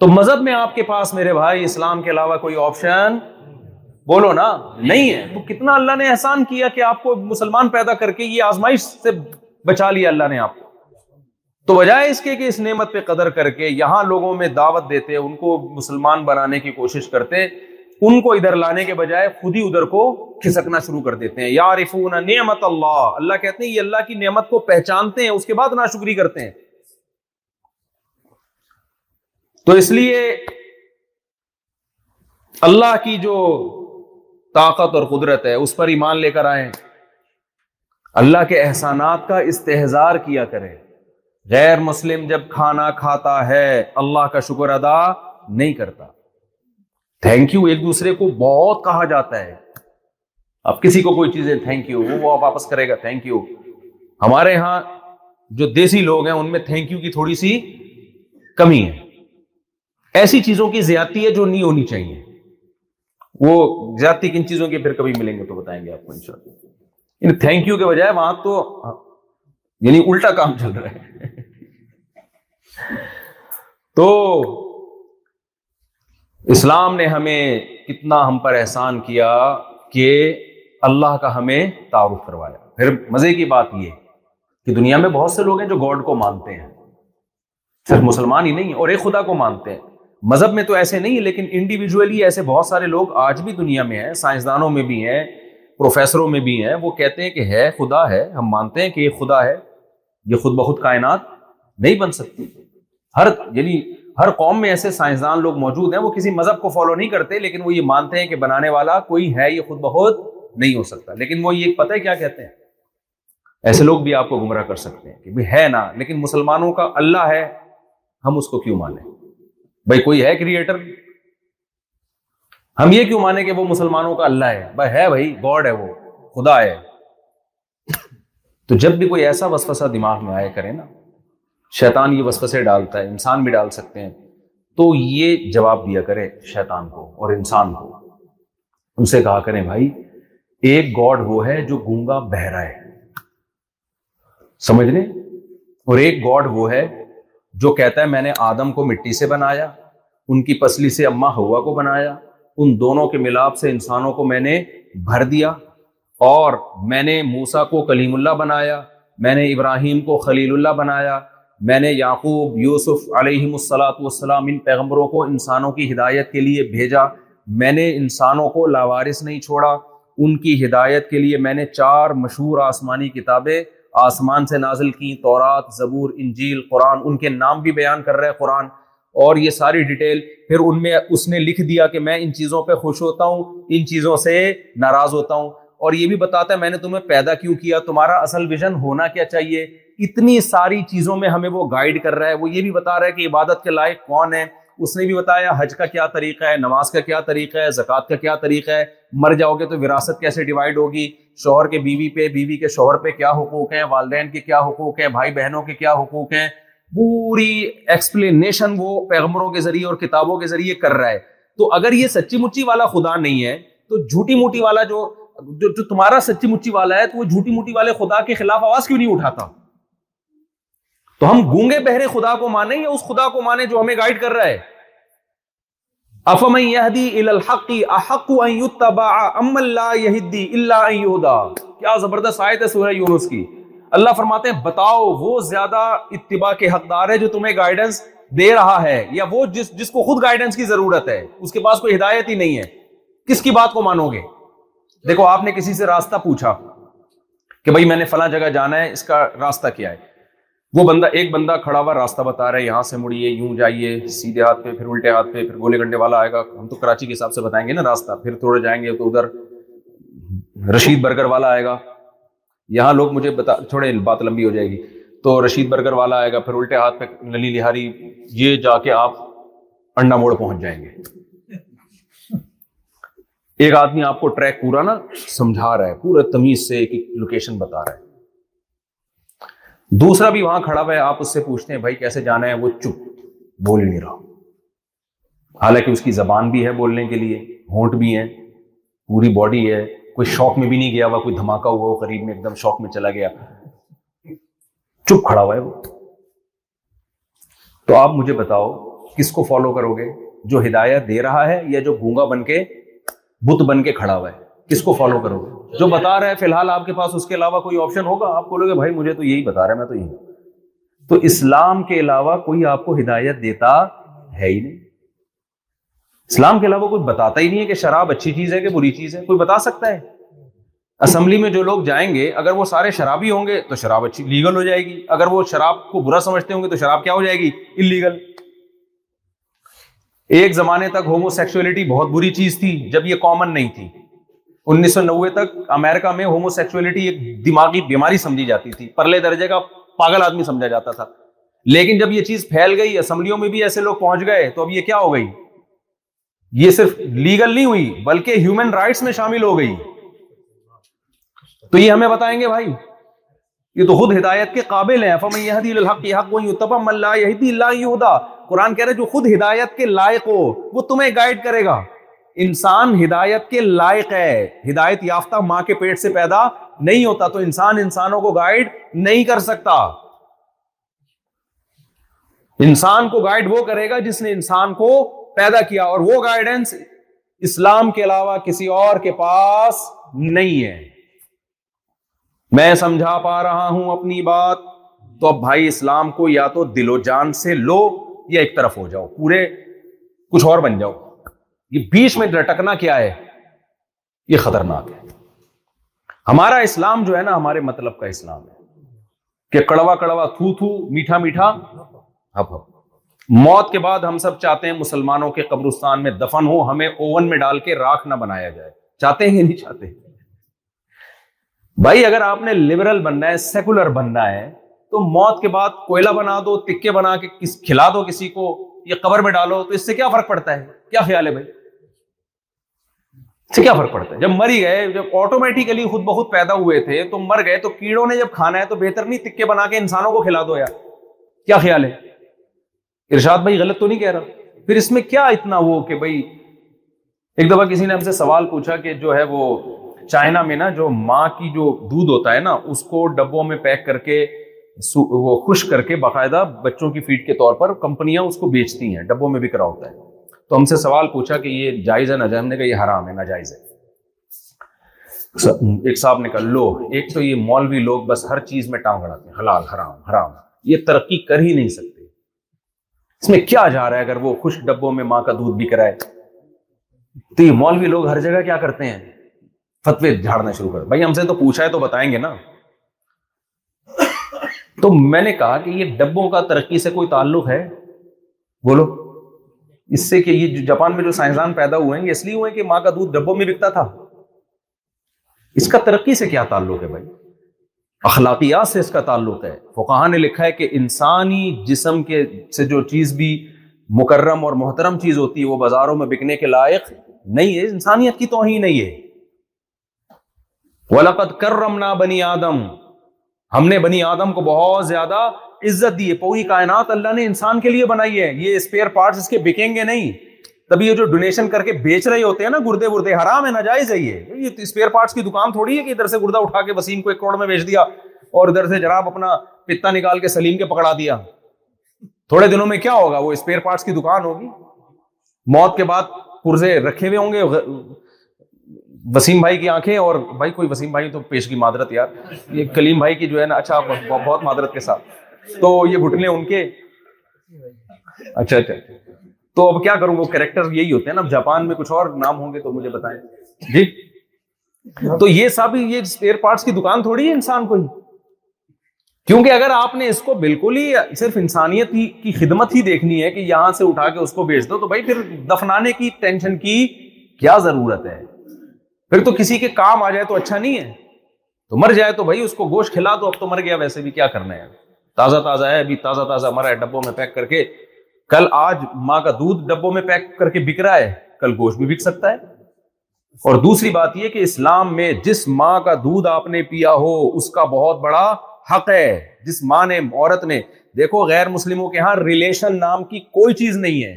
تو مذہب میں آپ کے پاس میرے بھائی اسلام کے علاوہ کوئی آپشن بولو نا نہیں ہے تو کتنا اللہ نے احسان کیا کہ آپ کو مسلمان پیدا کر کے یہ آزمائش سے بچا لیا اللہ نے آپ کو تو اس اس کے کہ نعمت پہ قدر کر کے یہاں لوگوں میں دعوت دیتے ان کو مسلمان بنانے کی کوشش کرتے ان کو ادھر لانے کے بجائے خود ہی ادھر کو کھسکنا شروع کر دیتے ہیں یارفون نعمت اللہ اللہ کہتے ہیں یہ اللہ کی نعمت کو پہچانتے ہیں اس کے بعد ناشکری کرتے ہیں تو اس لیے اللہ کی جو طاقت اور قدرت ہے اس پر ایمان لے کر آئیں اللہ کے احسانات کا استحظار کیا کریں غیر مسلم جب کھانا کھاتا ہے اللہ کا شکر ادا نہیں کرتا تھینک یو ایک دوسرے کو بہت کہا جاتا ہے اب کسی کو کوئی چیزیں تھینک یو وہ واپس کرے گا تھینک یو ہمارے یہاں جو دیسی لوگ ہیں ان میں تھینک یو کی تھوڑی سی کمی ہے ایسی چیزوں کی زیادتی ہے جو نہیں ہونی چاہیے وہ زیادتی کن چیزوں کے پھر کبھی ملیں گے تو بتائیں گے آپ کو ان شاء اللہ یعنی تھینک یو کے بجائے وہاں تو یعنی الٹا کام چل رہا ہے تو اسلام نے ہمیں کتنا ہم پر احسان کیا کہ اللہ کا ہمیں تعارف کروایا پھر مزے کی بات یہ کہ دنیا میں بہت سے لوگ ہیں جو گاڈ کو مانتے ہیں صرف مسلمان ہی نہیں اور ایک خدا کو مانتے ہیں مذہب میں تو ایسے نہیں ہے لیکن انڈیویجولی ایسے بہت سارے لوگ آج بھی دنیا میں ہیں سائنسدانوں میں بھی ہیں پروفیسروں میں بھی ہیں وہ کہتے ہیں کہ ہے خدا ہے ہم مانتے ہیں کہ یہ خدا ہے یہ خود بخود کائنات نہیں بن سکتی ہر یعنی ہر قوم میں ایسے سائنسدان لوگ موجود ہیں وہ کسی مذہب کو فالو نہیں کرتے لیکن وہ یہ مانتے ہیں کہ بنانے والا کوئی ہے یہ خود بہت نہیں ہو سکتا لیکن وہ یہ پتہ ہے کیا کہتے ہیں ایسے لوگ بھی آپ کو گمراہ کر سکتے ہیں کہ ہے نا لیکن مسلمانوں کا اللہ ہے ہم اس کو کیوں مانیں بھائی کوئی ہے کریٹر ہم یہ کیوں مانے کہ وہ مسلمانوں کا اللہ ہے بھائی ہے بھائی گاڈ ہے وہ خدا ہے تو جب بھی کوئی ایسا وسفسا دماغ میں آیا کرے نا شیطان یہ وسفسے ڈالتا ہے انسان بھی ڈال سکتے ہیں تو یہ جواب دیا کرے شیطان کو اور انسان کو ان سے کہا کریں بھائی ایک گاڈ وہ ہے جو گونگا بہرا ہے سمجھ لیں اور ایک گاڈ وہ ہے جو کہتا ہے میں نے آدم کو مٹی سے بنایا ان کی پسلی سے اماں ہوا کو بنایا ان دونوں کے ملاپ سے انسانوں کو میں نے بھر دیا اور میں نے موسا کو کلیم اللہ بنایا میں نے ابراہیم کو خلیل اللہ بنایا میں نے یعقوب یوسف علیہم السلاۃ والسلام ان پیغمبروں کو انسانوں کی ہدایت کے لیے بھیجا میں نے انسانوں کو لاوارث نہیں چھوڑا ان کی ہدایت کے لیے میں نے چار مشہور آسمانی کتابیں آسمان سے نازل کیں تورات زبور انجیل قرآن ان کے نام بھی بیان کر رہے قرآن اور یہ ساری ڈیٹیل پھر ان میں اس نے لکھ دیا کہ میں ان چیزوں پہ خوش ہوتا ہوں ان چیزوں سے ناراض ہوتا ہوں اور یہ بھی بتاتا ہے میں نے تمہیں پیدا کیوں کیا تمہارا اصل ویژن ہونا کیا چاہیے اتنی ساری چیزوں میں ہمیں وہ گائیڈ کر رہا ہے وہ یہ بھی بتا رہا ہے کہ عبادت کے لائق کون ہے اس نے بھی بتایا حج کا کیا طریقہ ہے نماز کا کیا طریقہ ہے زکوٰۃ کا کیا طریقہ ہے مر جاؤ گے تو وراثت کیسے ڈیوائڈ ہوگی شوہر کے بیوی پہ بیوی کے شوہر پہ کیا حقوق ہیں والدین کے کیا حقوق ہیں بھائی بہنوں کے کیا حقوق ہیں پوری ایکسپلینیشن وہ پیغمبروں کے ذریعے اور کتابوں کے ذریعے کر رہا ہے تو اگر یہ سچی مچی والا خدا نہیں ہے تو جھوٹی موٹی والا جو جو جو تمہارا سچی مچی والا ہے تو وہ جھوٹی موٹی والے خدا کے خلاف آواز کیوں نہیں اٹھاتا تو ہم گونگے بہرے خدا کو مانیں یا اس خدا کو مانیں جو ہمیں گائیڈ کر رہا ہے کیا زبردست آیت ہے سورہ یونس کی اللہ فرماتے ہیں بتاؤ وہ زیادہ اتباع کے حقدار ہے جو تمہیں گائیڈنس دے رہا ہے یا وہ جس جس کو خود گائیڈنس کی ضرورت ہے اس کے پاس کوئی ہدایت ہی نہیں ہے کس کی بات کو مانو گے دیکھو آپ نے کسی سے راستہ پوچھا کہ بھائی میں نے فلاں جگہ جانا ہے اس کا راستہ کیا ہے وہ بندہ ایک بندہ کھڑا ہوا راستہ بتا رہا ہے یہاں سے مڑیے یوں جائیے سیدھے ہاتھ پہ پھر الٹے ہاتھ پہ پھر گولے گنڈے والا آئے گا ہم تو کراچی کے حساب سے بتائیں گے نا راستہ پھر تھوڑے جائیں گے تو ادھر رشید برگر والا آئے گا یہاں لوگ مجھے بتا تھوڑے بات لمبی ہو جائے گی تو رشید برگر والا آئے گا پھر الٹے ہاتھ پہ للی لہاری یہ جا کے آپ انڈا موڑ پہنچ جائیں گے ایک آدمی آپ کو ٹریک پورا نا سمجھا رہا ہے پورا تمیز سے ایک لوکیشن بتا رہا ہے دوسرا بھی وہاں کھڑا ہوا ہے آپ اس سے پوچھتے ہیں بھائی کیسے جانا ہے وہ چپ بول نہیں رہا حالانکہ اس کی زبان بھی ہے بولنے کے لیے ہونٹ بھی ہے پوری باڈی ہے کوئی شوق میں بھی نہیں گیا ہوا کوئی دھماکہ ہوا قریب میں ایک دم شوق میں چلا گیا چپ کھڑا ہوا ہے وہ تو آپ مجھے بتاؤ کس کو فالو کرو گے جو ہدایت دے رہا ہے یا جو گونگا بن کے بت بن کے کھڑا ہوا ہے کس کو فالو کرو گے جو بتا رہا ہے فی الحال آپ کے پاس اس کے علاوہ کوئی آپشن ہوگا آپ بولو گے بھائی مجھے تو یہی بتا رہا ہے میں تو یہی تو اسلام کے علاوہ کوئی آپ کو ہدایت دیتا ہے ہی نہیں اسلام کے علاوہ کوئی بتاتا ہی نہیں ہے کہ شراب اچھی چیز ہے کہ بری چیز ہے کوئی بتا سکتا ہے اسمبلی میں جو لوگ جائیں گے اگر وہ سارے شرابی ہوں گے تو شراب اچھی لیگل ہو جائے گی اگر وہ شراب کو برا سمجھتے ہوں گے تو شراب کیا ہو جائے گی انلیگل ایک زمانے تک ہومو سیکچولیٹی بہت بری چیز تھی جب یہ کامن نہیں تھی انیس سو نوے تک امیرکا میں ہومو سیکچولیٹی ایک دماغی بیماری سمجھی جاتی تھی پرلے درجے کا پاگل آدمی سمجھا جاتا تھا لیکن جب یہ چیز پھیل گئی اسمبلیوں میں بھی ایسے لوگ پہنچ گئے تو اب یہ کیا ہو گئی یہ صرف لیگل نہیں ہوئی بلکہ ہیومن رائٹس میں شامل ہو گئی تو یہ ہمیں بتائیں گے بھائی یہ تو خود ہدایت کے قابل ہے خود ہدایت کے لائق ہو وہ تمہیں گائیڈ کرے گا انسان ہدایت کے لائق ہے ہدایت یافتہ ماں کے پیٹ سے پیدا نہیں ہوتا تو انسان انسانوں کو گائیڈ نہیں کر سکتا انسان کو گائیڈ وہ کرے گا جس نے انسان کو پیدا کیا اور وہ گائیڈنس اسلام کے علاوہ کسی اور کے پاس نہیں ہے میں سمجھا پا رہا ہوں اپنی بات تو اب بھائی اسلام کو یا تو دل و جان سے لو یا ایک طرف ہو جاؤ پورے کچھ اور بن جاؤ یہ بیچ میں ڈٹکنا کیا ہے یہ خطرناک ہے ہمارا اسلام جو ہے نا ہمارے مطلب کا اسلام ہے کہ کڑوا کڑوا تھو تھو میٹھا میٹھا ہب ہب موت کے بعد ہم سب چاہتے ہیں مسلمانوں کے قبرستان میں دفن ہو ہمیں اوون میں ڈال کے راکھ نہ بنایا جائے چاہتے ہیں نہیں چاہتے بھائی اگر آپ نے لبرل بننا ہے سیکولر بننا ہے تو موت کے بعد کوئلہ بنا دو تکے بنا کس کھلا دو کسی کو یا قبر میں ڈالو تو اس سے کیا فرق پڑتا ہے کیا خیال ہے بھائی اس سے کیا فرق پڑتا ہے جب مری گئے جب آٹومیٹیکلی خود بہت پیدا ہوئے تھے تو مر گئے تو کیڑوں نے جب کھانا ہے تو بہتر نہیں تکے بنا کے انسانوں کو کھلا دو یار کیا خیال ہے ارشاد بھائی غلط تو نہیں کہہ رہا پھر اس میں کیا اتنا وہ کہ بھائی ایک دفعہ کسی نے ہم سے سوال پوچھا کہ جو ہے وہ چائنا میں نا جو ماں کی جو دودھ ہوتا ہے نا اس کو ڈبوں میں پیک کر کے وہ خوش کر کے باقاعدہ بچوں کی فیڈ کے طور پر کمپنیاں اس کو بیچتی ہیں ڈبوں میں بکرا ہوتا ہے تو ہم سے سوال پوچھا کہ یہ جائز ہے نا جائز نے کہا یہ حرام ہے نا جائز ہے ایک صاحب نے کہا لو ایک تو یہ مولوی لوگ بس ہر چیز میں ٹانگ اڑاتے ہیں حلال حرام حرام یہ ترقی کر ہی نہیں سکتے اس میں کیا جا رہا ہے اگر وہ خوش ڈبوں میں ماں کا دودھ بھی کرائے تو یہ مولوی لوگ ہر جگہ کیا کرتے ہیں فتوے جھاڑنا شروع کر بھائی ہم سے تو پوچھا ہے تو بتائیں گے نا تو میں نے کہا کہ یہ ڈبوں کا ترقی سے کوئی تعلق ہے بولو اس سے کہ یہ جو جاپان میں جو سائنسدان پیدا ہوئے ہیں یہ اس لیے ہوئے کہ ماں کا دودھ ڈبوں میں بکتا تھا اس کا ترقی سے کیا تعلق ہے بھائی اخلاقیات سے اس کا تعلق ہے فقہ نے لکھا ہے کہ انسانی جسم کے سے جو چیز بھی مکرم اور محترم چیز ہوتی ہے وہ بازاروں میں بکنے کے لائق نہیں ہے انسانیت کی توہین نہیں ہے بنی آدم ہم نے بنی آدم کو بہت زیادہ عزت دی ہے پوری کائنات اللہ نے انسان کے لیے بنائی ہے یہ اسپیئر پارٹس اس کے بکیں گے نہیں تبھی یہ جو ڈونیشن کر کے بیچ رہے ہوتے ہیں نا گردے وردے حرام ہے ناجائز ہے یہ اسپیئر پارٹس کی دکان تھوڑی ہے کہ ادھر سے گردہ اٹھا کے وسیم کو ایک کروڑ میں بیچ دیا اور ادھر سے جناب اپنا پتا نکال کے سلیم کے پکڑا دیا تھوڑے دنوں میں کیا ہوگا وہ اسپیئر پارٹس کی دکان ہوگی موت کے بعد پرزے رکھے ہوئے ہوں گے وسیم بھائی کی آنکھیں اور بھائی کوئی وسیم بھائی تو پیش کی معدرت یار یہ کلیم بھائی کی جو ہے نا اچھا بہت معدرت کے ساتھ تو یہ گھٹنے ان کے اچھا اچھا, اچھا۔ تو اب کیا کروں وہ کریکٹر یہی ہوتے ہیں نا اب جاپان میں کچھ اور نام ہوں گے تو مجھے بتائیں جی تو یہ سب یہ اسپیئر پارٹس کی دکان تھوڑی ہے انسان کو کو ہی ہی کیونکہ اگر آپ نے اس بالکل صرف انسانیت کی خدمت ہی دیکھنی ہے کہ یہاں سے اٹھا کے اس کو بیچ دو تو بھائی پھر دفنانے کی ٹینشن کی کیا ضرورت ہے پھر تو کسی کے کام آ جائے تو اچھا نہیں ہے تو مر جائے تو بھائی اس کو گوشت کھلا دو اب تو مر گیا ویسے بھی کیا کرنا ہے تازہ تازہ ہے ابھی تازہ تازہ مرا ہے ڈبوں میں پیک کر کے کل آج ماں کا دودھ ڈبوں میں پیک کر کے بک رہا ہے کل گوشت بھی بک سکتا ہے اور دوسری بات یہ کہ اسلام میں جس ماں کا دودھ آپ نے پیا ہو اس کا بہت بڑا حق ہے جس ماں نے عورت نے دیکھو غیر مسلموں کے ہاں ریلیشن نام کی کوئی چیز نہیں ہے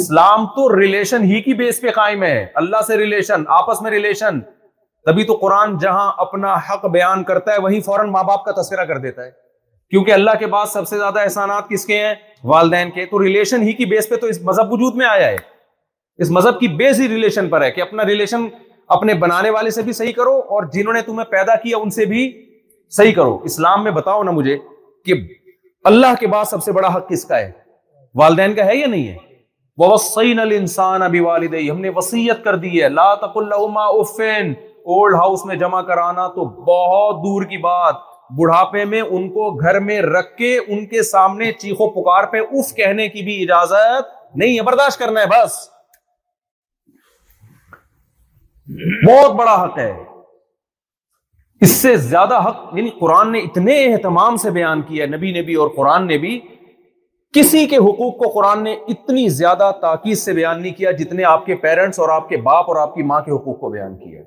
اسلام تو ریلیشن ہی کی بیس پہ قائم ہے اللہ سے ریلیشن آپس میں ریلیشن تبھی تو قرآن جہاں اپنا حق بیان کرتا ہے وہیں فوراً ماں باپ کا تذکرہ کر دیتا ہے کیونکہ اللہ کے بعد سب سے زیادہ احسانات کس کے ہیں والدین کے تو ریلیشن ہی کی بیس پہ تو اس مذہب وجود میں آیا ہے اس مذہب کی بیس ہی ریلیشن پر ہے کہ اپنا ریلیشن اپنے بنانے والے سے بھی صحیح کرو اور جنہوں نے تمہیں پیدا کیا ان سے بھی صحیح کرو اسلام میں بتاؤ نا مجھے کہ اللہ کے بعد سب سے بڑا حق کس کا ہے والدین کا ہے یا نہیں ہے وہ سی السان ابھی والد ہم نے وسیعت کر دی ہے لا اللہ اوفین اولڈ ہاؤس میں جمع کرانا تو بہت دور کی بات بڑھاپے میں ان کو گھر میں رکھ کے ان کے سامنے چیخو پکار پہ اف کہنے کی بھی اجازت نہیں ہے برداشت کرنا ہے بس بہت بڑا حق ہے اس سے زیادہ حق یعنی قرآن نے اتنے اہتمام سے بیان کیا ہے نبی نے بھی اور قرآن نے بھی کسی کے حقوق کو قرآن نے اتنی زیادہ تاکید سے بیان نہیں کیا جتنے آپ کے پیرنٹس اور آپ کے باپ اور آپ کی ماں کے حقوق کو بیان کیا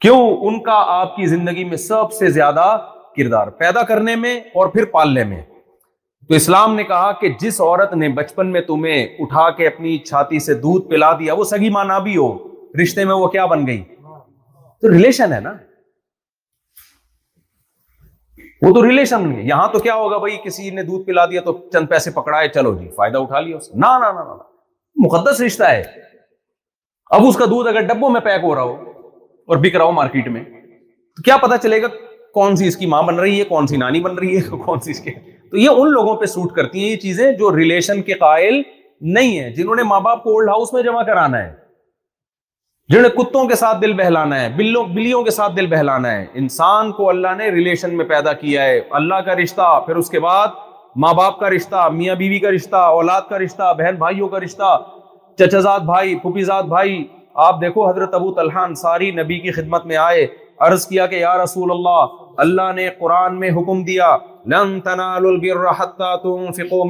کیوں ان کا آپ کی زندگی میں سب سے زیادہ کردار پیدا کرنے میں اور پھر پالنے میں تو اسلام نے کہا کہ جس عورت نے بچپن میں تمہیں اٹھا کے اپنی چھاتی سے دودھ پلا دیا وہ سگی ماں نہ بھی ہو رشتے میں وہ کیا بن گئی تو ریلیشن ہے نا وہ تو ریلیشن ہے یہاں تو کیا ہوگا بھائی کسی نے دودھ پلا دیا تو چند پیسے پکڑا ہے چلو جی فائدہ اٹھا لیا اس نہ مقدس رشتہ ہے اب اس کا دودھ اگر ڈبوں میں پیک ہو رہا ہو اور بک رہا ہو مارکیٹ میں تو کیا پتا چلے گا کون سی اس کی ماں بن رہی ہے کون سی نانی بن رہی ہے کون سی اس کے تو یہ ان لوگوں پہ سوٹ کرتی ہیں یہ چیزیں جو ریلیشن کے قائل نہیں ہیں جنہوں نے ماں باپ کو اولڈ ہاؤس میں جمع کرانا ہے جنہوں نے کتوں کے ساتھ دل بہلانا ہے بلوں بلیوں کے ساتھ دل بہلانا ہے انسان کو اللہ نے ریلیشن میں پیدا کیا ہے اللہ کا رشتہ پھر اس کے بعد ماں باپ کا رشتہ میاں بیوی کا رشتہ اولاد کا رشتہ بہن بھائیوں کا رشتہ زاد بھائی پھوپیزاد بھائی آپ دیکھو حضرت ابو طلحہ ساری نبی کی خدمت میں آئے عرض کیا کہ یا رسول اللہ اللہ نے قرآن میں حکم دیا لن البر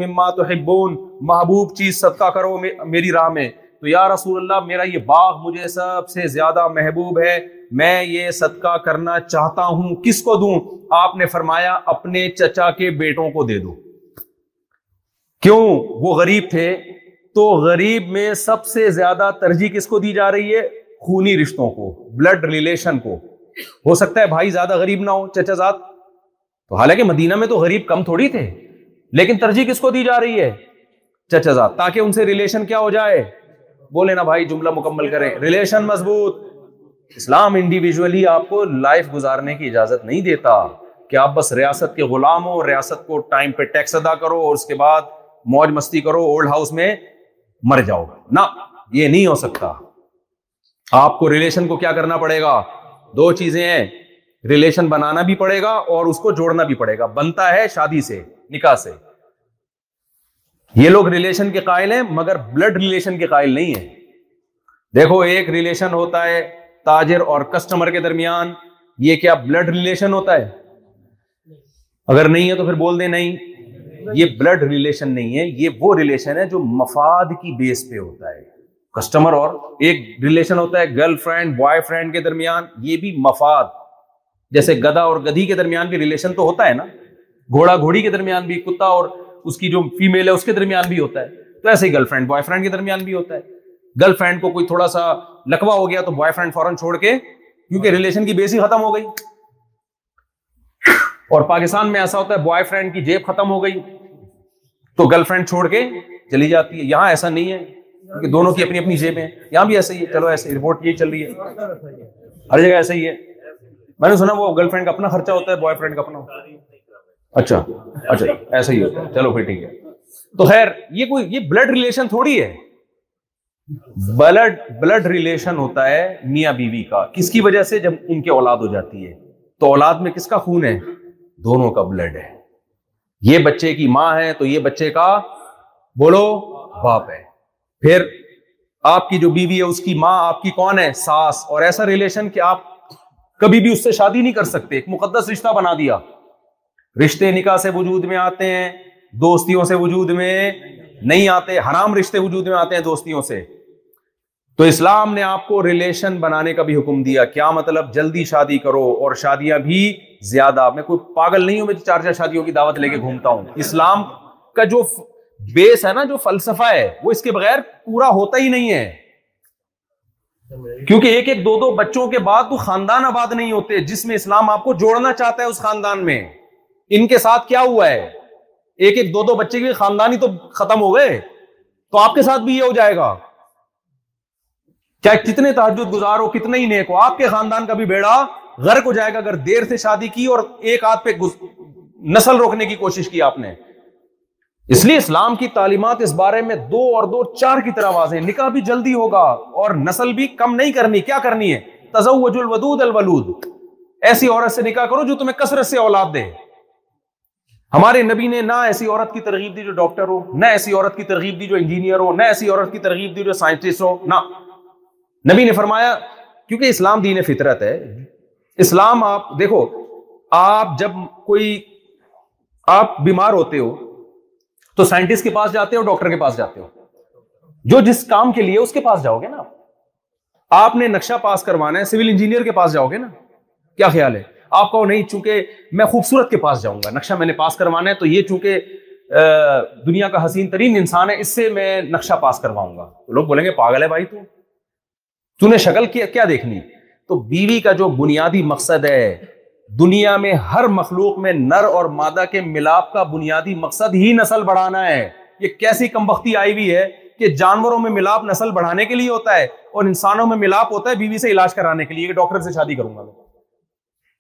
مما تحبون محبوب چیز صدقہ کرو میری راہ میں تو یا رسول اللہ میرا یہ باغ مجھے سب سے زیادہ محبوب ہے میں یہ صدقہ کرنا چاہتا ہوں کس کو دوں آپ نے فرمایا اپنے چچا کے بیٹوں کو دے دو کیوں وہ غریب تھے تو غریب میں سب سے زیادہ ترجیح کس کو دی جا رہی ہے خونی رشتوں کو بلڈ ریلیشن کو ہو سکتا ہے بھائی زیادہ غریب نہ ہو چچا زاد تو حالانکہ مدینہ میں تو غریب کم تھوڑی تھے لیکن ترجیح کس کو دی جا رہی ہے چچا زاد تاکہ ان سے ریلیشن کیا ہو جائے بولے نا بھائی جملہ مکمل کریں ریلیشن مضبوط اسلام انڈیویجولی آپ کو لائف گزارنے کی اجازت نہیں دیتا کہ آپ بس ریاست کے غلام ہو ریاست کو ٹائم پہ ٹیکس ادا کرو اور اس کے بعد موج مستی کرو اولڈ ہاؤس میں مر جاؤ نہ یہ نہیں ہو سکتا آپ کو ریلیشن کو کیا کرنا پڑے گا دو چیزیں ہیں ریلیشن بنانا بھی پڑے گا اور اس کو جوڑنا بھی پڑے گا بنتا ہے شادی سے نکاح سے یہ لوگ ریلیشن کے قائل ہیں مگر بلڈ ریلیشن کے قائل نہیں ہے دیکھو ایک ریلیشن ہوتا ہے تاجر اور کسٹمر کے درمیان یہ کیا بلڈ ریلیشن ہوتا ہے اگر نہیں ہے تو پھر بول دیں نہیں یہ بلڈ ریلیشن نہیں ہے یہ وہ ریلیشن ہے جو مفاد کی بیس پہ ہوتا ہے کسٹمر اور ایک ریلیشن ہوتا ہے گرل فرینڈ بوائے فرینڈ کے درمیان یہ بھی مفاد جیسے گدا اور گدھی کے درمیان بھی ریلیشن تو ہوتا ہے نا گھوڑا گھوڑی کے درمیان بھی کتا اور اس کی جو فیمل ہے اس کے درمیان بھی ہوتا ہے تو ایسے ہی گرل فرینڈ بوائے فرینڈ کے درمیان بھی ہوتا ہے گرل فرینڈ کو کوئی تھوڑا سا لکوا ہو گیا تو بوائے فرینڈ فوراً چھوڑ کے کیونکہ ریلیشن کی بیس ہی ختم ہو گئی اور پاکستان میں ایسا ہوتا ہے بوائے فرینڈ کی جیب ختم ہو گئی تو گرل فرینڈ چھوڑ کے چلی جاتی ہے یہاں ایسا نہیں ہے کیونکہ دونوں کی اپنی اپنی جیب ہیں یہاں بھی ایسا ہی ہے چلو ایسے رپورٹ یہ چل رہی ہے ہر جگہ ایسا ہی ہے میں نے سنا وہ گرل فرینڈ کا اپنا خرچہ ہوتا ہے بوائے فرینڈ کا اپنا اچھا اچھا ایسا ہی ہوتا ہے چلو پھر ٹھیک ہے تو خیر یہ کوئی یہ بلڈ ریلیشن تھوڑی ہے میاں بیوی کا کس کی وجہ سے جب ان کی اولاد ہو جاتی ہے تو اولاد میں کس کا خون ہے دونوں کا بلڈ ہے یہ بچے کی ماں ہے تو یہ بچے کا بولو باپ ہے پھر آپ کی جو بیوی ہے اس کی ماں آپ کی کون ہے ساس اور ایسا ریلیشن کہ آپ کبھی بھی اس سے شادی نہیں کر سکتے ایک مقدس رشتہ بنا دیا رشتے نکاح سے وجود میں آتے ہیں دوستیوں سے وجود میں نہیں آتے حرام رشتے وجود میں آتے ہیں دوستیوں سے تو اسلام نے آپ کو ریلیشن بنانے کا بھی حکم دیا کیا مطلب جلدی شادی کرو اور شادیاں بھی زیادہ میں کوئی پاگل نہیں ہوں میں چار چار شادیوں کی دعوت لے کے گھومتا ہوں اسلام کا جو بیس ہے نا جو فلسفہ ہے وہ اس کے بغیر پورا ہوتا ہی نہیں ہے کیونکہ ایک ایک دو دو بچوں کے بعد تو خاندان آباد نہیں ہوتے جس میں اسلام آپ کو جوڑنا چاہتا ہے اس خاندان میں ان کے ساتھ کیا ہوا ہے ایک ایک دو دو بچے کے خاندان ہی تو ختم ہو گئے تو آپ کے ساتھ بھی یہ ہو جائے گا چاہے کتنے تحجد گزار ہو کتنے ہی نیک ہو آپ کے خاندان کا بھی بیڑا غرق ہو جائے گا اگر دیر سے شادی کی اور ایک ہاتھ پہ نسل روکنے کی کوشش کی آپ نے اس لیے اسلام کی تعلیمات اس بارے میں دو اور دو چار کی طرح واضح نکاح بھی جلدی ہوگا اور نسل بھی کم نہیں کرنی کیا کرنی ہے تزوج الودود الولود ایسی عورت سے نکاح کرو جو تمہیں کثرت سے اولاد دے ہمارے نبی نے نہ ایسی عورت کی ترغیب دی جو ڈاکٹر ہو نہ ایسی عورت کی ترغیب دی جو انجینئر ہو نہ ایسی عورت کی ترغیب دی جو سائنٹسٹ ہو نہ نبی نے فرمایا کیونکہ اسلام دین فطرت ہے اسلام آپ دیکھو آپ جب کوئی آپ بیمار ہوتے ہو تو سائنٹسٹ کے پاس جاتے ہو ڈاکٹر کے پاس جاتے ہو جو جس کام کے لیے اس کے پاس جاؤ گے نا آپ نے نقشہ پاس کروانا ہے سول انجینئر کے پاس جاؤ گے نا کیا خیال ہے آپ کہو نہیں چونکہ میں خوبصورت کے پاس جاؤں گا نقشہ میں نے پاس کروانا ہے تو یہ چونکہ دنیا کا حسین ترین انسان ہے اس سے میں نقشہ پاس کرواؤں گا تو لوگ بولیں گے پاگل ہے بھائی تو تو نے شکل کیا دیکھنی تو بیوی کا جو بنیادی مقصد ہے دنیا میں ہر مخلوق میں نر اور مادہ کے ملاپ کا بنیادی مقصد ہی نسل بڑھانا ہے یہ کیسی کم بختی آئی ہوئی ہے کہ جانوروں میں ملاپ نسل بڑھانے کے لیے ہوتا ہے اور انسانوں میں ملاپ ہوتا ہے بیوی سے علاج کرانے کے لیے کہ ڈاکٹر سے شادی کروں گا میں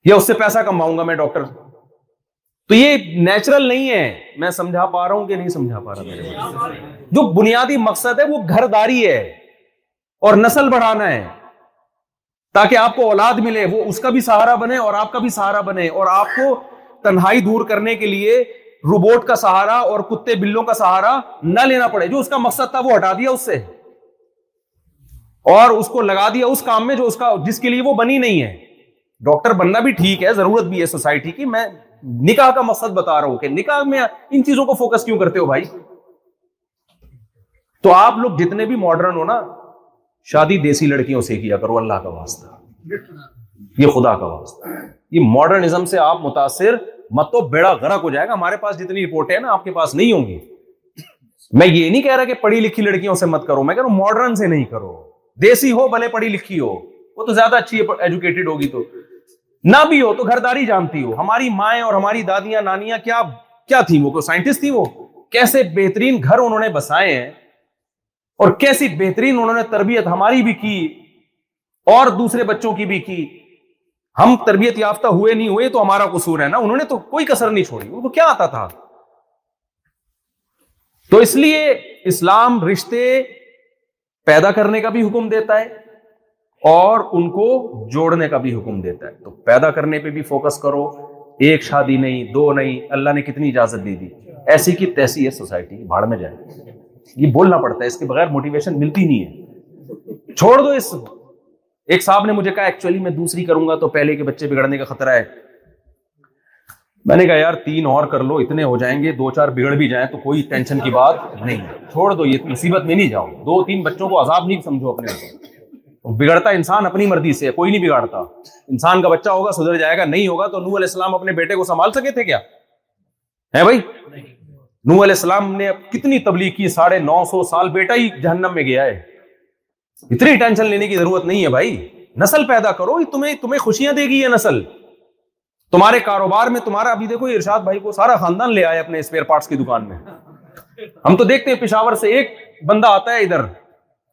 یا اس سے پیسہ کماؤں گا میں ڈاکٹر تو یہ نیچرل نہیں ہے میں سمجھا پا رہا ہوں کہ نہیں سمجھا پا رہا جو بنیادی مقصد ہے وہ گھر داری ہے اور نسل بڑھانا ہے تاکہ آپ کو اولاد ملے وہ اس کا بھی سہارا بنے اور آپ کا بھی سہارا بنے اور آپ کو تنہائی دور کرنے کے لیے روبوٹ کا سہارا اور کتے بلوں کا سہارا نہ لینا پڑے جو اس کا مقصد تھا وہ ہٹا دیا اس سے اور اس کو لگا دیا اس کام میں جو اس کا جس کے لیے وہ بنی نہیں ہے ڈاکٹر بننا بھی ٹھیک ہے ضرورت بھی ہے سوسائٹی کی میں نکاح کا مقصد بتا رہا ہوں کہ نکاح میں ان چیزوں کو فوکس کیوں کرتے ہو بھائی تو آپ لوگ جتنے بھی ماڈرن ہو نا شادی دیسی لڑکیوں سے کیا کرو اللہ کا واسطہ یہ خدا کا واسطہ یہ ماڈرنزم سے آپ متاثر مت تو بیڑا ہو جائے گا ہمارے پاس جتنی رپورٹ ہے نا آپ کے پاس نہیں ہوں گی میں یہ نہیں کہہ رہا کہ پڑھی لکھی لڑکیوں سے مت کرو میں کہہ رہا ہوں ماڈرن سے نہیں کرو دیسی ہو بھلے پڑھی لکھی ہو وہ تو زیادہ اچھی ایجوکیٹڈ ہوگی تو نہ بھی ہو تو گھر داری جانتی ہو ہماری مائیں اور ہماری دادیاں نانیاں کیا کیا تھیں وہ سائنٹسٹ تھی وہ کیسے بہترین گھر انہوں نے بسائے ہیں اور کیسی بہترین انہوں نے تربیت ہماری بھی کی اور دوسرے بچوں کی بھی کی ہم تربیت یافتہ ہوئے نہیں ہوئے تو ہمارا قصور ہے نا انہوں نے تو کوئی کسر نہیں چھوڑی ان کو کیا آتا تھا تو اس لیے اسلام رشتے پیدا کرنے کا بھی حکم دیتا ہے اور ان کو جوڑنے کا بھی حکم دیتا ہے تو پیدا کرنے پہ بھی فوکس کرو ایک شادی نہیں دو نہیں اللہ نے کتنی اجازت دی دی ایسی کی تیسی ہے سوسائٹی بھاڑ میں جائیں یہ بولنا پڑتا ہے اس کے بغیر موٹیویشن ملتی نہیں ہے چھوڑ دو اس ایک صاحب نے مجھے کہا ایکچولی میں دوسری کروں گا تو پہلے کے بچے بگڑنے کا خطرہ ہے میں نے کہا یار تین اور کر لو اتنے ہو جائیں گے دو چار بگڑ بھی جائیں تو کوئی ٹینشن کی بات نہیں چھوڑ دو یہ مصیبت میں نہیں جاؤ دو تین بچوں کو عذاب نہیں سمجھو اپنے بگڑتا انسان اپنی مرضی سے کوئی نہیں بگاڑتا انسان کا بچہ ہوگا سدھر جائے گا نہیں ہوگا تو علیہ السلام اپنے بیٹے کو سنبھال سکے تھے کیا ہے بھائی علیہ السلام نے کتنی تبلیغ کی ساڑھے نو سو سال بیٹا ہی جہنم میں گیا ہے اتنی ٹینشن لینے کی ضرورت نہیں ہے بھائی نسل پیدا کرو تمہیں تمہیں خوشیاں دے گی یہ نسل تمہارے کاروبار میں تمہارا ابھی دیکھو ارشاد بھائی کو سارا خاندان لے آئے اپنے اسپیئر پارٹس کی دکان میں ہم تو دیکھتے ہیں پشاور سے ایک بندہ آتا ہے ادھر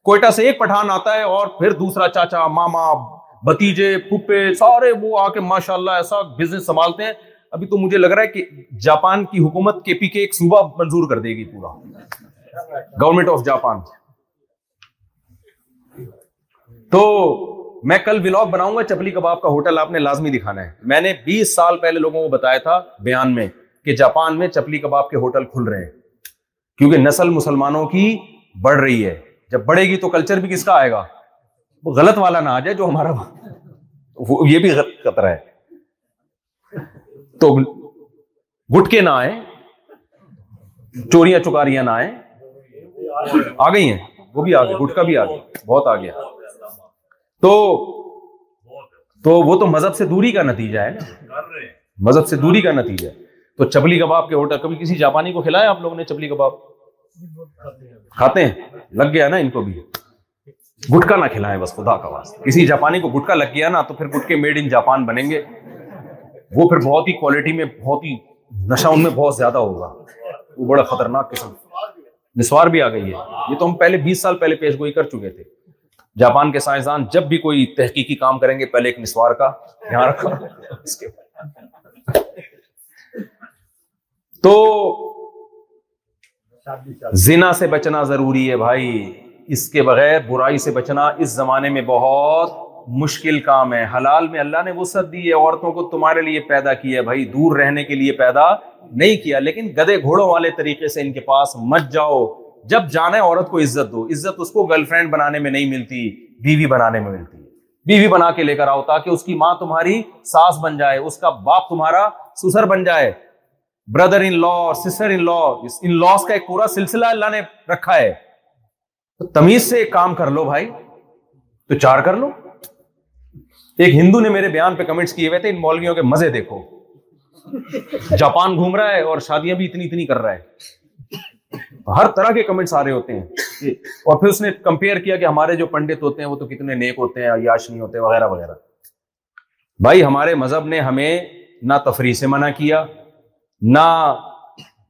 کوئٹہ سے ایک پٹھان آتا ہے اور پھر دوسرا چاچا ماما بتیجے پھپے سارے وہ آ کے ماشاء اللہ ایسا بزنس سنبھالتے ہیں ابھی تو مجھے لگ رہا ہے کہ جاپان کی حکومت کے پی کے ایک صوبہ منظور کر دے گی پورا گورنمنٹ آف جاپان تو میں کل ولاگ بناؤں گا چپلی کباب کا ہوٹل آپ نے لازمی دکھانا ہے میں نے بیس سال پہلے لوگوں کو بتایا تھا بیان میں کہ جاپان میں چپلی کباب کے ہوٹل کھل رہے ہیں کیونکہ نسل مسلمانوں کی بڑھ رہی ہے جب بڑھے گی تو کلچر بھی کس کا آئے گا وہ غلط والا نہ آ جائے جو ہمارا یہ بھی خطرہ ہے تو گٹکے نہ آئے چوریاں چکاریاں نہ آ گئی ہیں وہ بھی آ گئی گٹکا بھی آ گیا بہت آ گیا تو تو وہ تو مذہب سے دوری کا نتیجہ ہے مذہب سے دوری کا نتیجہ ہے تو چپلی کباب کے ہوٹل کبھی کسی جاپانی کو کھلایا آپ لوگوں نے چپلی کباب کھاتے ہیں لگ گیا نا ان کو بھی گٹکا نہ کھلائیں بس خدا کا واسطہ کسی جاپانی کو گٹکا لگ گیا نا تو پھر گٹکے میڈ ان جاپان بنیں گے وہ پھر بہت ہی کوالٹی میں بہت ہی نشہ ان میں بہت زیادہ ہوگا وہ بڑا خطرناک قسم نسوار بھی آ گئی ہے یہ تو ہم پہلے بیس سال پہلے پیش گوئی کر چکے تھے جاپان کے سائنسدان جب بھی کوئی تحقیقی کام کریں گے پہلے ایک نسوار کا رکھا اس کے تو زنا سے بچنا ضروری ہے بھائی اس کے بغیر برائی سے بچنا اس زمانے میں بہت مشکل کام ہے حلال میں اللہ نے وہ سب دی ہے عورتوں کو تمہارے لیے پیدا کیا ہے بھائی دور رہنے کے لیے پیدا نہیں کیا لیکن گدے گھوڑوں والے طریقے سے ان کے پاس مت جاؤ جب جانا ہے عورت کو عزت دو عزت اس کو گرل فرینڈ بنانے میں نہیں ملتی بیوی بنانے میں ملتی ہے بیوی بنا کے لے کر آؤ تاکہ اس کی ماں تمہاری ساس بن جائے اس کا باپ تمہارا سسر بن جائے brother in law sister in لا ان لاس کا ایک پورا سلسلہ اللہ نے رکھا ہے تو تمیز سے ایک کام کر لو بھائی تو چار کر لو ایک ہندو نے میرے بیان پہ کمنٹس کیے ہوئے تھے ان مولویوں کے مزے دیکھو جاپان گھوم رہا ہے اور شادیاں بھی اتنی اتنی کر رہا ہے ہر طرح کے کمنٹس آ رہے ہوتے ہیں اور پھر اس نے کمپیئر کیا کہ ہمارے جو پنڈت ہوتے ہیں وہ تو کتنے نیک ہوتے ہیں عیاش نہیں ہوتے وغیرہ وغیرہ بھائی ہمارے مذہب نے ہمیں نہ تفریح سے منع کیا نہ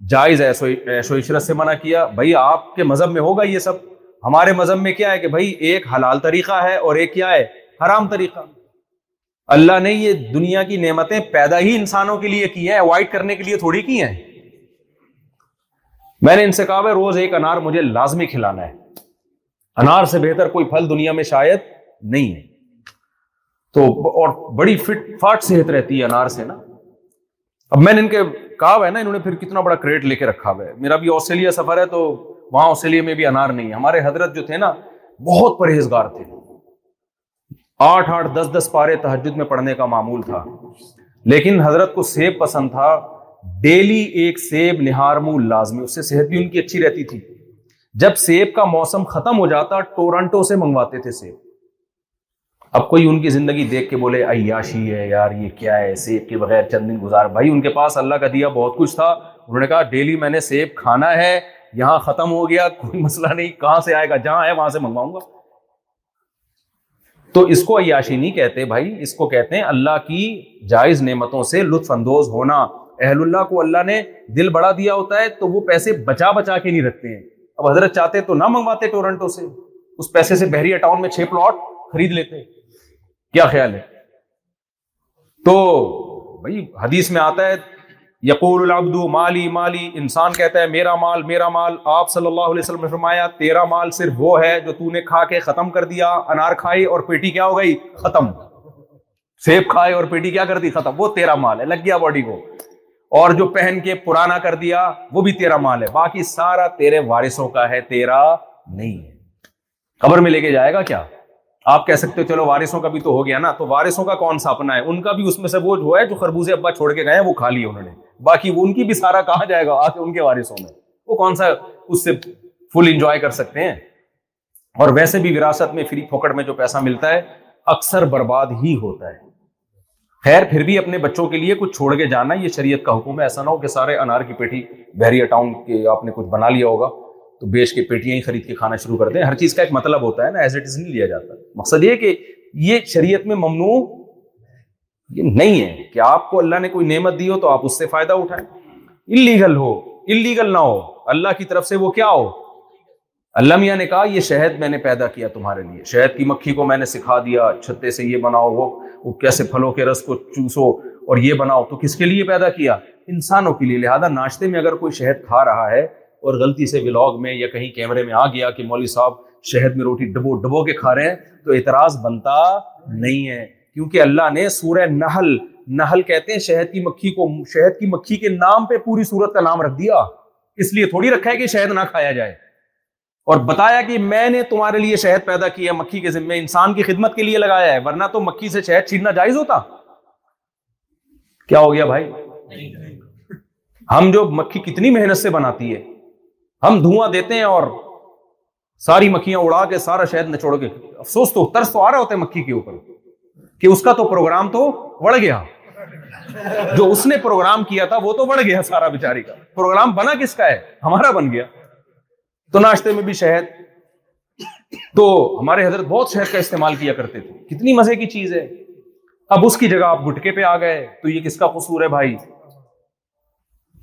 جائز ایسو عشرت سے منع کیا بھائی آپ کے مذہب میں ہوگا یہ سب ہمارے مذہب میں کیا ہے کہ بھائی ایک حلال طریقہ ہے اور ایک کیا ہے حرام طریقہ اللہ نے یہ دنیا کی نعمتیں پیدا ہی انسانوں کے لیے کی ہیں اوائڈ کرنے کے لیے تھوڑی کی ہیں میں نے ان سے کہا روز ایک انار مجھے لازمی کھلانا ہے انار سے بہتر کوئی پھل دنیا میں شاید نہیں ہے تو اور بڑی فٹ فاٹ صحت رہتی ہے انار سے نا اب میں نے ان کے کہا ہوا ہے نا انہوں نے پھر کتنا بڑا کریٹ لے کے رکھا ہوا ہے میرا بھی آسٹریلیا سفر ہے تو وہاں آسٹریلیا میں بھی انار نہیں ہے ہمارے حضرت جو تھے نا بہت پرہیزگار تھے آٹھ آٹھ دس دس پارے تحجد میں پڑھنے کا معمول تھا لیکن حضرت کو سیب پسند تھا ڈیلی ایک سیب نہارم لازمی اس سے صحت بھی ان کی اچھی رہتی تھی جب سیب کا موسم ختم ہو جاتا ٹورنٹو سے منگواتے تھے سیب اب کوئی ان کی زندگی دیکھ کے بولے عیاشی ہے یار یہ کیا ہے سیب کے بغیر چند دن گزار بھائی ان کے پاس اللہ کا دیا بہت کچھ تھا انہوں نے کہا ڈیلی میں نے سیب کھانا ہے یہاں ختم ہو گیا کوئی مسئلہ نہیں کہاں سے آئے گا جہاں ہے وہاں سے منگواؤں گا تو اس کو عیاشی نہیں کہتے بھائی اس کو کہتے ہیں اللہ کی جائز نعمتوں سے لطف اندوز ہونا اہل اللہ کو اللہ نے دل بڑا دیا ہوتا ہے تو وہ پیسے بچا بچا کے نہیں رکھتے ہیں اب حضرت چاہتے تو نہ منگواتے ٹورنٹو سے اس پیسے سے بحریہ ٹاؤن میں چھ پلاٹ خرید لیتے کیا خیال ہے تو بھائی حدیث میں آتا ہے یقول العبد مالی مالی انسان کہتا ہے میرا مال میرا مال آپ صلی اللہ علیہ وسلم نے فرمایا تیرا مال صرف وہ ہے جو تو نے کھا کے ختم کر دیا انار کھائی اور پیٹی کیا ہو گئی ختم سیب کھائے اور پیٹی کیا کر دی ختم وہ تیرا مال ہے لگ گیا باڈی کو اور جو پہن کے پرانا کر دیا وہ بھی تیرا مال ہے باقی سارا تیرے وارثوں کا ہے تیرا نہیں ہے قبر میں لے کے جائے گا کیا آپ کہہ سکتے ہو چلو وارثوں کا بھی تو ہو گیا نا تو وارثوں کا کون سا اپنا ہے ان کا بھی اس میں سے وہ جو ہے جو خربوزے ابا چھوڑ کے گئے ہیں وہ کھا لیے انہوں نے باقی وہ ان کی بھی سارا کہاں جائے گا کے ان وارثوں میں وہ کون سا اس سے فل انجوائے کر سکتے ہیں اور ویسے بھی وراثت میں میں فری جو پیسہ ملتا ہے اکثر برباد ہی ہوتا ہے خیر پھر بھی اپنے بچوں کے لیے کچھ چھوڑ کے جانا یہ شریعت کا حکم ہے ایسا نہ ہو کہ سارے انار کی پیٹھی بحریہ ٹاؤن کے آپ نے کچھ بنا لیا ہوگا تو بیچ کے پیٹیاں ہی خرید کے کھانا شروع کر دیں ہر چیز کا ایک مطلب ہوتا ہے نا ایز اٹ از نہیں لیا جاتا مقصد یہ کہ یہ شریعت میں ممنوع یہ نہیں ہے کہ آپ کو اللہ نے کوئی نعمت دی ہو تو آپ اس سے فائدہ اٹھائیں انلیگل ہو انلیگل نہ ہو اللہ کی طرف سے وہ کیا ہو اللہ میاں نے کہا یہ شہد میں نے پیدا کیا تمہارے لیے شہد کی مکھی کو میں نے سکھا دیا چھتے سے یہ بناؤ وہ کیسے پھلوں کے رس کو چوسو اور یہ بناؤ تو کس کے لیے پیدا کیا انسانوں کے لیے لہذا ناشتے میں اگر کوئی شہد کھا رہا ہے اور غلطی سے ولاگ میں یا کہیں کیمرے میں آ گیا کہ مولوی صاحب شہد میں روٹی ڈبو ڈبو کے کھا رہے ہیں تو اعتراض بنتا نہیں ہے کیونکہ اللہ نے سورہ نہل نہل کہتے ہیں شہد کی مکھی کو شہد کی مکھی کے نام پہ پوری سورت کا نام رکھ دیا اس لیے تھوڑی رکھا ہے کہ شہد نہ کھایا جائے اور بتایا کہ میں نے تمہارے لیے شہد پیدا کیا ہے مکھی کے انسان کی خدمت کے لیے لگایا ہے ورنہ تو مکھی سے شہد چھیننا جائز ہوتا کیا ہو گیا بھائی ہم جو مکھی کتنی محنت سے بناتی ہے ہم دھواں دیتے ہیں اور ساری مکھیاں اڑا کے سارا شہد نچوڑ کے افسوس تو ترس تو آ رہا ہوتا ہے مکھی کے اوپر کہ اس کا تو پروگرام تو بڑھ گیا جو اس نے پروگرام کیا تھا وہ تو بڑھ گیا سارا بیچاری کا پروگرام بنا کس کا ہے ہمارا بن گیا تو ناشتے میں بھی شہد تو ہمارے حضرت بہت شہد کا استعمال کیا کرتے تھے کتنی مزے کی چیز ہے اب اس کی جگہ آپ گٹکے پہ آ گئے تو یہ کس کا قصور ہے بھائی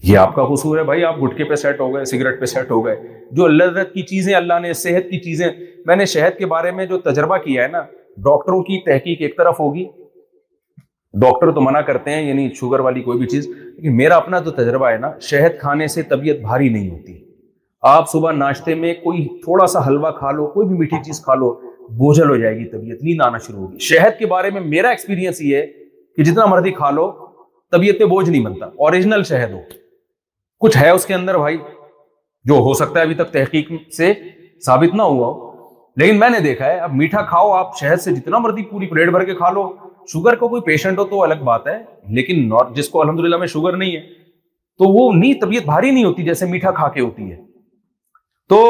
یہ آپ کا قصور ہے بھائی آپ گٹکے پہ سیٹ ہو گئے سگریٹ پہ سیٹ ہو گئے جو اللہ کی چیزیں اللہ نے صحت کی چیزیں میں نے شہد کے بارے میں جو تجربہ کیا ہے نا ڈاکٹروں کی تحقیق ایک طرف ہوگی ڈاکٹر تو منع کرتے ہیں یعنی شوگر والی کوئی بھی چیز لیکن میرا اپنا تو تجربہ ہے نا شہد کھانے سے طبیعت بھاری نہیں ہوتی آپ صبح ناشتے میں کوئی تھوڑا سا حلوہ کھا لو کوئی بھی میٹھی چیز کھا لو بوجھل ہو جائے گی طبیعت نیند آنا شروع ہوگی شہد کے بارے میں میرا ایکسپیرینس یہ ہے کہ جتنا مرضی کھا لو طبیعت پہ بوجھ نہیں بنتا اوریجنل شہد ہو کچھ ہے اس کے اندر بھائی جو ہو سکتا ہے ابھی تک تحقیق سے ثابت نہ ہوا ہو لیکن میں نے دیکھا ہے اب میٹھا کھاؤ آپ شہد سے جتنا مرضی پوری پلیٹ بھر کے کھا لو شوگر کو کوئی پیشنٹ ہو تو الگ بات ہے لیکن جس کو الحمد للہ میں شوگر نہیں ہے تو وہ نی طبیعت بھاری نہیں ہوتی جیسے میٹھا کھا کے ہوتی ہے تو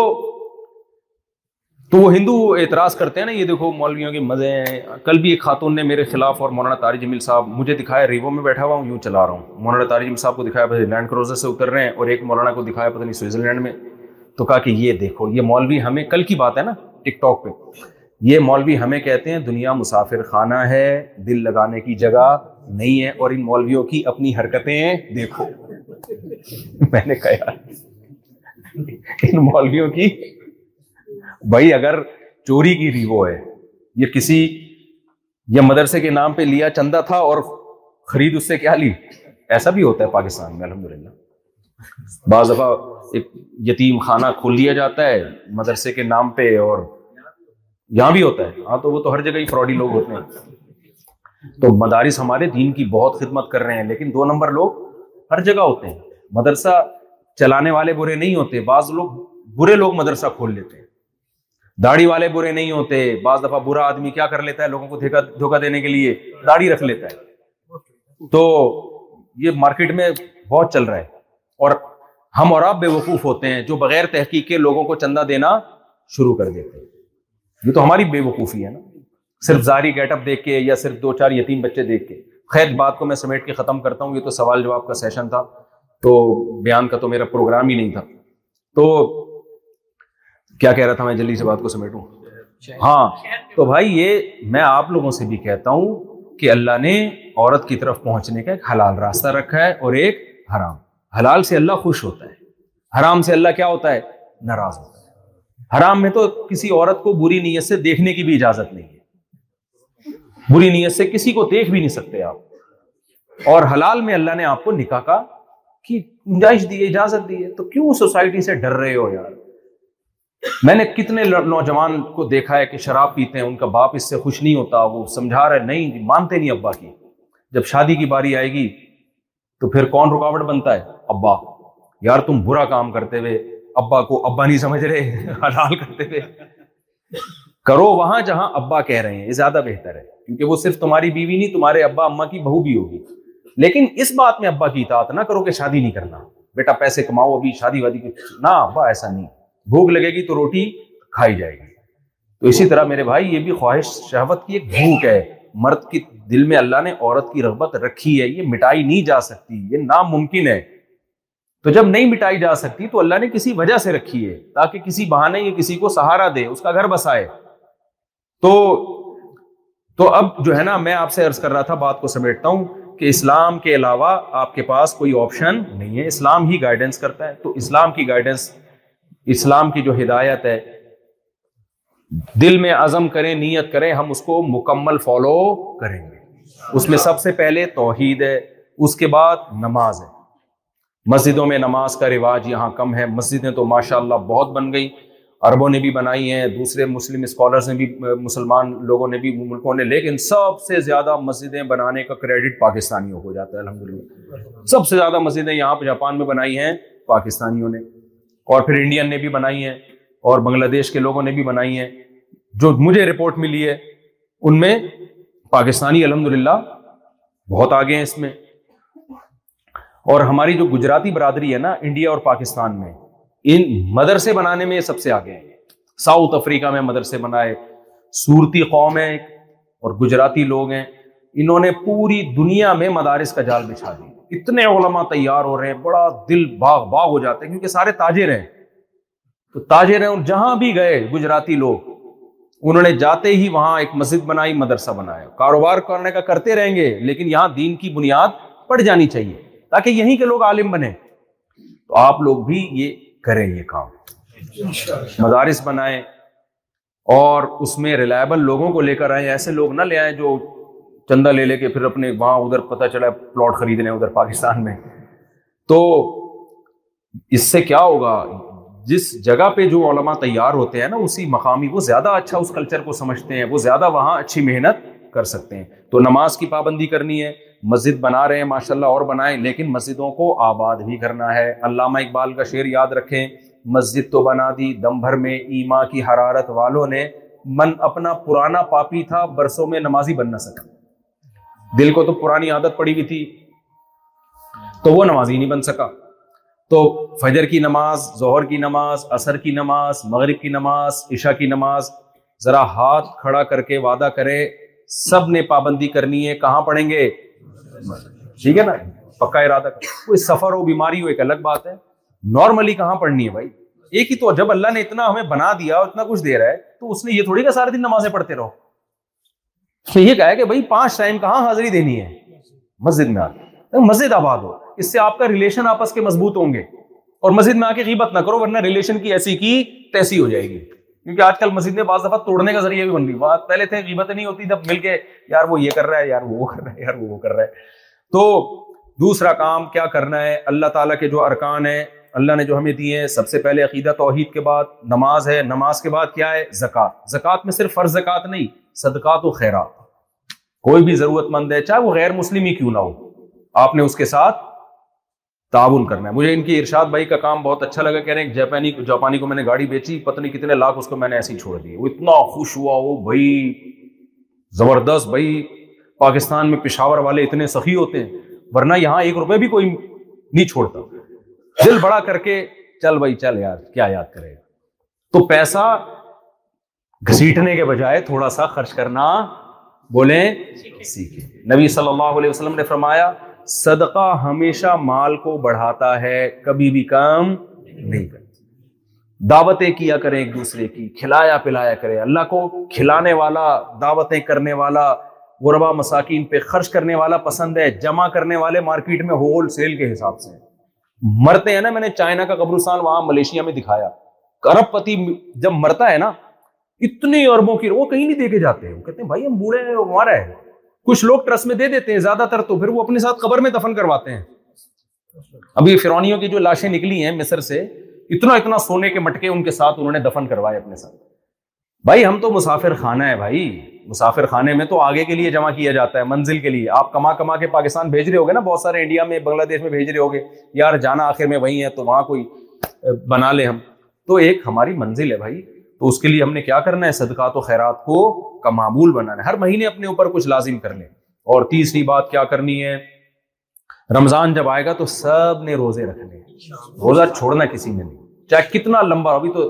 تو وہ ہندو اعتراض کرتے ہیں نا یہ دیکھو مولویوں کے مزے ہیں کل بھی ایک خاتون نے میرے خلاف اور مولانا تاری جمیل صاحب مجھے دکھایا ریوو میں بیٹھا ہوا ہوں یوں چلا رہا ہوں مولانا جمیل صاحب کو دکھایا پتہ لینڈ کروزر سے اتر رہے ہیں اور ایک مولانا کو دکھایا پتہ نہیں سوئٹزرلینڈ میں تو کہا کہ یہ دیکھو یہ مولوی ہمیں کل کی بات ہے نا ٹک ٹاک پہ یہ مولوی ہمیں کہتے ہیں دنیا مسافر خانہ ہے دل لگانے کی جگہ نہیں ہے اور ان مولویوں کی اپنی حرکتیں دیکھو میں نے کہا ان مولویوں کی بھائی اگر چوری کی ریو ہے یہ کسی یا مدرسے کے نام پہ لیا چندہ تھا اور خرید اس سے کیا لی ایسا بھی ہوتا ہے پاکستان میں الحمدللہ للہ بعض دفعہ ایک یتیم خانہ کھول لیا جاتا ہے مدرسے کے نام پہ اور یہاں بھی ہوتا ہے ہاں تو وہ تو ہر جگہ ہی فراڈی لوگ ہوتے ہیں تو مدارس ہمارے دین کی بہت خدمت کر رہے ہیں لیکن دو نمبر لوگ ہر جگہ ہوتے ہیں مدرسہ چلانے والے برے نہیں ہوتے بعض لوگ برے لوگ مدرسہ کھول لیتے ہیں داڑھی والے برے نہیں ہوتے بعض دفعہ برا آدمی کیا کر لیتا ہے لوگوں کو دھوکا دینے کے لیے داڑھی رکھ لیتا ہے تو یہ مارکیٹ میں بہت چل رہا ہے اور ہم اور آپ بے وقوف ہوتے ہیں جو بغیر تحقیق کے لوگوں کو چندہ دینا شروع کر دیتے ہیں یہ تو ہماری بے وقوفی ہے نا صرف زاری گیٹ اپ دیکھ کے یا صرف دو چار یتیم بچے دیکھ کے خیر بات کو میں سمیٹ کے ختم کرتا ہوں یہ تو سوال جواب کا سیشن تھا تو بیان کا تو میرا پروگرام ہی نہیں تھا تو کیا کہہ رہا تھا میں جلدی سے بات کو سمیٹوں ہاں تو بھائی یہ میں آپ لوگوں سے بھی کہتا ہوں کہ اللہ نے عورت کی طرف پہنچنے کا ایک حلال راستہ رکھا ہے اور ایک حرام حلال سے اللہ خوش ہوتا ہے حرام سے اللہ کیا ہوتا ہے ناراض ہوتا ہے حرام میں تو کسی عورت کو بری نیت سے دیکھنے کی بھی اجازت نہیں ہے بری نیت سے کسی کو دیکھ بھی نہیں سکتے آپ اور حلال میں اللہ نے آپ کو نکاح کا کی گنجائش دی ہے اجازت ہے تو کیوں سوسائٹی سے ڈر رہے ہو یار میں نے کتنے نوجوان کو دیکھا ہے کہ شراب پیتے ہیں ان کا باپ اس سے خوش نہیں ہوتا وہ سمجھا رہے نہیں جی، مانتے نہیں ابا کی جب شادی کی باری آئے گی تو پھر کون رکاوٹ بنتا ہے ابا یار تم برا کام کرتے ہوئے ابا کو ابا نہیں سمجھ رہے حلال کرتے ہوئے کرو وہاں جہاں ابا کہہ رہے ہیں یہ زیادہ بہتر ہے کیونکہ وہ صرف تمہاری بیوی نہیں تمہارے ابا اما کی بہو بھی ہوگی لیکن اس بات میں ابا کی اطاعت نہ کرو کہ شادی نہیں کرنا بیٹا پیسے کماؤ ابھی شادی وادی نہ ابا ایسا نہیں بھوک لگے گی تو روٹی کھائی جائے گی تو اسی طرح میرے بھائی یہ بھی خواہش شہوت کی ایک بھوک ہے مرد کے دل میں اللہ نے عورت کی رغبت رکھی ہے یہ مٹائی نہیں جا سکتی یہ ناممکن ہے تو جب نہیں مٹائی جا سکتی تو اللہ نے کسی وجہ سے رکھی ہے تاکہ کسی بہانے یا کسی کو سہارا دے اس کا گھر بسائے تو تو اب جو ہے نا میں آپ سے عرض کر رہا تھا بات کو سمیٹتا ہوں کہ اسلام کے علاوہ آپ کے پاس کوئی آپشن نہیں ہے اسلام ہی گائیڈنس کرتا ہے تو اسلام کی گائیڈنس اسلام کی جو ہدایت ہے دل میں عزم کریں نیت کریں ہم اس کو مکمل فالو کریں گے اس میں سب سے پہلے توحید ہے اس کے بعد نماز ہے مسجدوں میں نماز کا رواج یہاں کم ہے مسجدیں تو ماشاء اللہ بہت بن گئی عربوں نے بھی بنائی ہیں دوسرے مسلم اسکالرس نے بھی مسلمان لوگوں نے بھی ملکوں نے لیکن سب سے زیادہ مسجدیں بنانے کا کریڈٹ پاکستانیوں کو جاتا ہے الحمد للہ سب سے زیادہ مسجدیں یہاں پہ جاپان میں بنائی ہیں پاکستانیوں نے اور پھر انڈین نے بھی بنائی ہیں اور بنگلہ دیش کے لوگوں نے بھی بنائی ہیں جو مجھے رپورٹ ملی ہے ان میں پاکستانی الحمد للہ بہت آگے ہیں اس میں اور ہماری جو گجراتی برادری ہے نا انڈیا اور پاکستان میں ان مدرسے بنانے میں سب سے آگے ہیں ساؤتھ افریقہ میں مدرسے بنائے صورتی قوم ہے اور گجراتی لوگ ہیں انہوں نے پوری دنیا میں مدارس کا جال بچھا دی اتنے علماء تیار ہو رہے ہیں بڑا دل باغ باغ ہو جاتے ہیں کیونکہ سارے تاجر ہیں تو تاجر ہیں اور جہاں بھی گئے گجراتی لوگ انہوں نے جاتے ہی وہاں ایک مسجد بنائی مدرسہ بنایا کاروبار کرنے کا کرتے رہیں گے لیکن یہاں دین کی بنیاد پڑ جانی چاہیے تاکہ یہیں کے لوگ عالم بنے تو آپ لوگ بھی یہ کریں یہ کام مدارس بنائیں اور اس میں ریلائبل لوگوں کو لے کر آئیں ایسے لوگ نہ لے آئیں جو چندہ لے لے کے پھر اپنے وہاں ادھر پتہ چلا پلاٹ خرید لیں ادھر پاکستان میں تو اس سے کیا ہوگا جس جگہ پہ جو علماء تیار ہوتے ہیں نا اسی مقامی وہ زیادہ اچھا اس کلچر کو سمجھتے ہیں وہ زیادہ وہاں اچھی محنت کر سکتے ہیں تو نماز کی پابندی کرنی ہے مسجد بنا رہے ہیں ماشاء اللہ اور بنائیں لیکن مسجدوں کو آباد بھی کرنا ہے علامہ اقبال کا شعر یاد رکھیں مسجد تو بنا دی دم بھر میں ایما کی حرارت والوں نے من اپنا پرانا پاپی تھا برسوں میں نمازی بن نہ سکا دل کو تو پرانی عادت پڑی ہوئی تھی تو وہ نمازی نہیں بن سکا تو فجر کی نماز ظہر کی نماز عصر کی نماز مغرب کی نماز عشاء کی نماز ذرا ہاتھ کھڑا کر کے وعدہ کرے سب نے پابندی کرنی ہے کہاں پڑھیں گے ٹھیک ہے نا پکا ارادہ کوئی سفر ہو بیماری ہو ایک الگ بات ہے نارملی کہاں پڑھنی ہے بھائی ایک ہی تو جب اللہ نے اتنا ہمیں بنا دیا اور اتنا کچھ دے رہا ہے تو اس نے یہ تھوڑی کا سارے دن نمازیں پڑھتے رہو تو یہ کہا کہ بھائی پانچ ٹائم کہاں حاضری دینی ہے مسجد میں آ کے مسجد آباد ہو اس سے آپ کا ریلیشن آپس کے مضبوط ہوں گے اور مسجد میں آ کے غیبت نہ کرو ورنہ ریلیشن کی ایسی کی تیسی ہو جائے گی کیونکہ آج کل مسجدیں بعض دفعہ توڑنے کا ذریعہ بھی بن رہی بات پہلے تھے قیمتیں نہیں ہوتی جب مل کے یار وہ یہ کر رہا ہے یار وہ کر رہا ہے یار وہ کر رہا ہے تو دوسرا کام کیا کرنا ہے اللہ تعالیٰ کے جو ارکان ہیں اللہ نے جو ہمیں دیے ہیں سب سے پہلے عقیدہ توحید کے بعد نماز ہے نماز کے بعد کیا ہے زکوٰۃ زکوٰۃ میں صرف فرض زکوٰۃ نہیں صدقات و خیرات کوئی بھی ضرورت مند ہے چاہے وہ غیر مسلم ہی کیوں نہ ہو آپ نے اس کے ساتھ تعاون کرنا ہے مجھے ان کی ارشاد بھائی کا کام بہت اچھا لگا کہہ رہے ہیں جاپانی کو میں نے گاڑی بیچی پتہ نہیں کتنے لاکھ اس کو میں نے ایسے ہی چھوڑ دی اتنا خوش ہوا وہ بھائی زبردست بھائی پاکستان میں پشاور والے اتنے سخی ہوتے ہیں ورنہ یہاں ایک روپے بھی کوئی نہیں چھوڑتا دل بڑا کر کے چل بھائی چل یار کیا یاد کرے گا تو پیسہ گھسیٹنے کے بجائے تھوڑا سا خرچ کرنا بولیں سیکھیں نبی صلی اللہ علیہ وسلم نے فرمایا صدقہ ہمیشہ مال کو بڑھاتا ہے کبھی بھی کام نہیں کرتا دعوتیں کیا کریں ایک دوسرے کی کھلایا پلایا کرے اللہ کو کھلانے والا دعوتیں کرنے والا غربا مساکین پہ خرچ کرنے والا پسند ہے جمع کرنے والے مارکیٹ میں ہول سیل کے حساب سے مرتے ہیں نا میں نے چائنا کا قبرستان وہاں ملیشیا میں دکھایا کرب پتی جب مرتا ہے نا اتنے اربوں کی وہ کہیں نہیں دے کے جاتے ہیں وہ کہتے ہیں بھائی ہم بوڑھے ہیں ہے کچھ لوگ ٹرسٹ میں دے دیتے ہیں زیادہ تر تو پھر وہ اپنے ساتھ قبر میں دفن کرواتے ہیں ابھی فرونیوں کی جو لاشیں نکلی ہیں مصر سے اتنا اتنا سونے کے مٹکے ان کے ساتھ انہوں نے دفن کروائے اپنے ساتھ بھائی ہم تو مسافر خانہ ہے بھائی مسافر خانے میں تو آگے کے لیے جمع کیا جاتا ہے منزل کے لیے آپ کما کما کے پاکستان بھیج رہے ہو گے نا بہت سارے انڈیا میں بنگلہ دیش میں بھیج رہے ہو گے یار جانا آخر میں وہیں ہے تو وہاں کوئی بنا لے ہم تو ایک ہماری منزل ہے بھائی تو اس کے لیے ہم نے کیا کرنا ہے صدقات و خیرات کو کا معمول بنانا ہے ہر مہینے اپنے اوپر کچھ لازم کر لیں اور تیسری بات کیا کرنی ہے رمضان جب آئے گا تو سب نے روزے رکھنے روزہ چھوڑنا کسی نے نہیں چاہے کتنا لمبا ابھی تو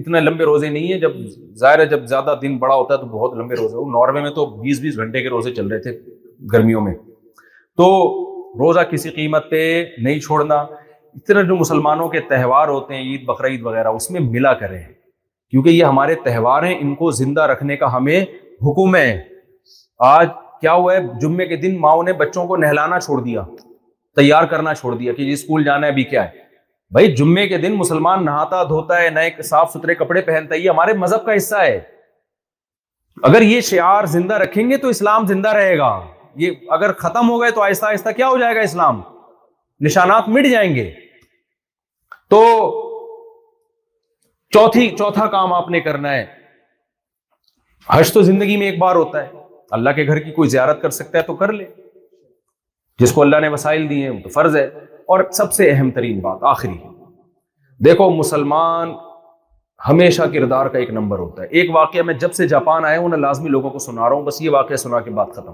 اتنے لمبے روزے نہیں ہیں جب ظاہر ہے جب زیادہ دن بڑا ہوتا ہے تو بہت لمبے روزے ہو ناروے میں تو بیس بیس گھنٹے کے روزے چل رہے تھے گرمیوں میں تو روزہ کسی قیمت پہ نہیں چھوڑنا اتنے جو مسلمانوں کے تہوار ہوتے ہیں عید بقرعید وغیرہ اس میں ملا کریں کیونکہ یہ ہمارے تہوار ہیں ان کو زندہ رکھنے کا ہمیں حکم ہے آج کیا ہوا ہے جمعے کے دن ماؤں نے بچوں کو نہلانا چھوڑ دیا تیار کرنا چھوڑ دیا کہ یہ اسکول جانا ہے ابھی کیا ہے بھائی جمعے کے دن مسلمان نہاتا دھوتا ہے نئے صاف ستھرے کپڑے پہنتا ہے یہ ہمارے مذہب کا حصہ ہے اگر یہ شعار زندہ رکھیں گے تو اسلام زندہ رہے گا یہ اگر ختم ہو گئے تو آہستہ آہستہ کیا ہو جائے گا اسلام نشانات مٹ جائیں گے تو چوتھی چوتھا کام آپ نے کرنا ہے حج تو زندگی میں ایک بار ہوتا ہے اللہ کے گھر کی کوئی زیارت کر سکتا ہے تو کر لے جس کو اللہ نے وسائل دیے ہیں وہ تو فرض ہے اور سب سے اہم ترین بات آخری دیکھو مسلمان ہمیشہ کردار کا ایک نمبر ہوتا ہے ایک واقعہ میں جب سے جاپان ہوں انہیں لازمی لوگوں کو سنا رہا ہوں بس یہ واقعہ سنا کے بات ختم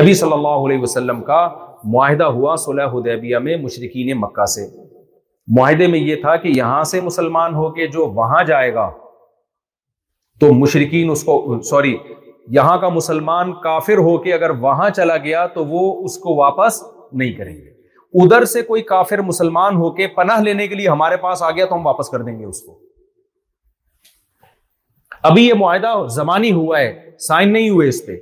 نبی صلی اللہ علیہ وسلم کا معاہدہ ہوا حدیبیہ میں مشرقین مکہ سے معاہدے میں یہ تھا کہ یہاں سے مسلمان ہو کے جو وہاں جائے گا تو مشرقین اس کو سوری یہاں کا مسلمان کافر ہو کے اگر وہاں چلا گیا تو وہ اس کو واپس نہیں کریں گے ادھر سے کوئی کافر مسلمان ہو کے پناہ لینے کے لیے ہمارے پاس آ گیا تو ہم واپس کر دیں گے اس کو ابھی یہ معاہدہ زمانی ہوا ہے سائن نہیں ہوئے اس پہ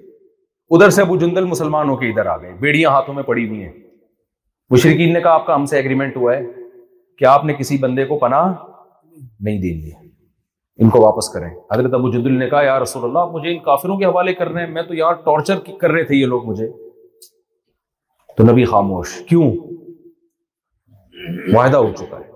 ادھر سے ابو جندل مسلمان ہو کے ادھر آ گئے بیڑیاں ہاتھوں میں پڑی ہوئی ہیں مشرقین نے کہا آپ کا ہم سے ایگریمنٹ ہوا ہے کہ آپ نے کسی بندے کو پناہ نہیں دینی ان کو واپس کریں حضرت ابو جندل نے کہا یا رسول اللہ مجھے ان کافروں کے حوالے کر رہے ہیں میں تو یار ٹارچر کر رہے تھے یہ لوگ مجھے تو نبی خاموش کیوں معاہدہ ہو چکا ہے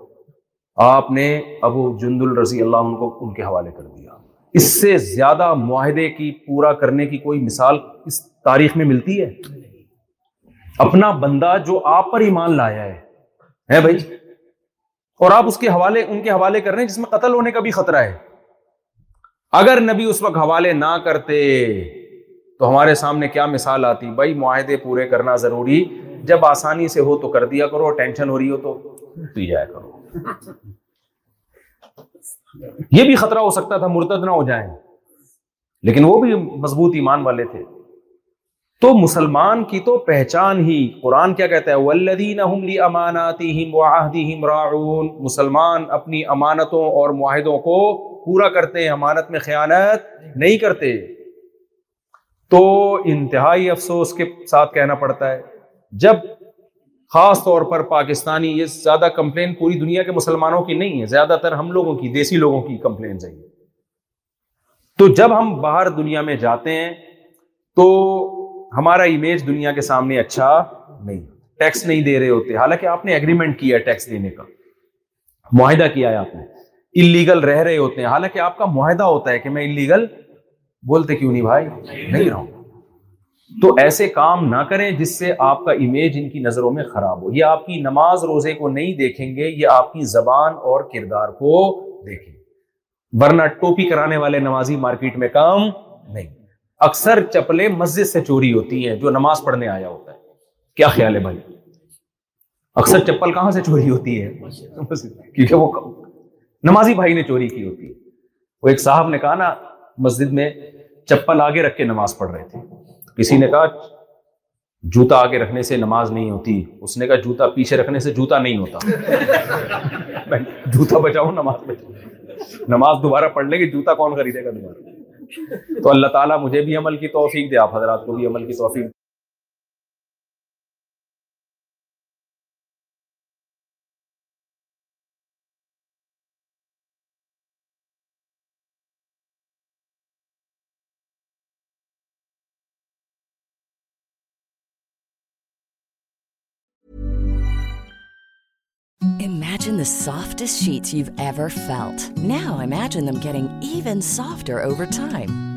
آپ نے ابو جندل رضی اللہ کو ان کے حوالے کر دیا اس سے زیادہ معاہدے کی پورا کرنے کی کوئی مثال اس تاریخ میں ملتی ہے اپنا بندہ جو آپ پر ایمان لایا ہے بھائی اور آپ اس کے حوالے ان کے حوالے کر رہے ہیں جس میں قتل ہونے کا بھی خطرہ ہے اگر نبی اس وقت حوالے نہ کرتے تو ہمارے سامنے کیا مثال آتی بھائی معاہدے پورے کرنا ضروری جب آسانی سے ہو تو کر دیا کرو ٹینشن ہو رہی ہو تو جایا کرو یہ بھی خطرہ ہو سکتا تھا مرتد نہ ہو جائیں لیکن وہ بھی مضبوط ایمان والے تھے تو مسلمان کی تو پہچان ہی قرآن کیا کہتا ہے راعون مسلمان اپنی امانتوں اور معاہدوں کو پورا کرتے ہیں امانت میں خیانت نہیں کرتے تو انتہائی افسوس کے ساتھ کہنا پڑتا ہے جب خاص طور پر پاکستانی یہ زیادہ کمپلین پوری دنیا کے مسلمانوں کی نہیں ہے زیادہ تر ہم لوگوں کی دیسی لوگوں کی کمپلین چاہیے تو جب ہم باہر دنیا میں جاتے ہیں تو ہمارا امیج دنیا کے سامنے اچھا نہیں ٹیکس نہیں دے رہے ہوتے حالانکہ آپ نے اگریمنٹ کیا ہے ٹیکس دینے کا معاہدہ کیا ہے آپ نے انلیگل رہ رہے ہوتے ہیں حالانکہ آپ کا معاہدہ ہوتا ہے کہ میں انلیگل بولتے کیوں نہیں بھائی نہیں رہوں تو ایسے کام نہ کریں جس سے آپ کا امیج ان کی نظروں میں خراب ہو یہ آپ کی نماز روزے کو نہیں دیکھیں گے یہ آپ کی زبان اور کردار کو دیکھیں گے ورنہ ٹوپی کرانے والے نمازی مارکیٹ میں کام نہیں اکثر چپلیں مسجد سے چوری ہوتی ہیں جو نماز پڑھنے آیا ہوتا ہے کیا خیال ہے بھائی اکثر چپل کہاں سے چوری ہوتی ہے کیونکہ وہ نمازی بھائی نے چوری کی ہوتی ہے وہ ایک صاحب نے کہا نا مسجد میں چپل آگے رکھ کے نماز پڑھ رہے تھے کسی نے کہا جوتا آگے رکھنے سے نماز نہیں ہوتی اس نے کہا جوتا پیچھے رکھنے سے جوتا نہیں ہوتا جوتا بچاؤ نماز بچاؤ نماز دوبارہ پڑھ لیں گے جوتا کون خریدے گا دوبارہ تو اللہ تعالیٰ مجھے بھی عمل کی توفیق دے آپ حضرات کو بھی عمل کی توفیق softest sheet you ever felt now getting even softer over time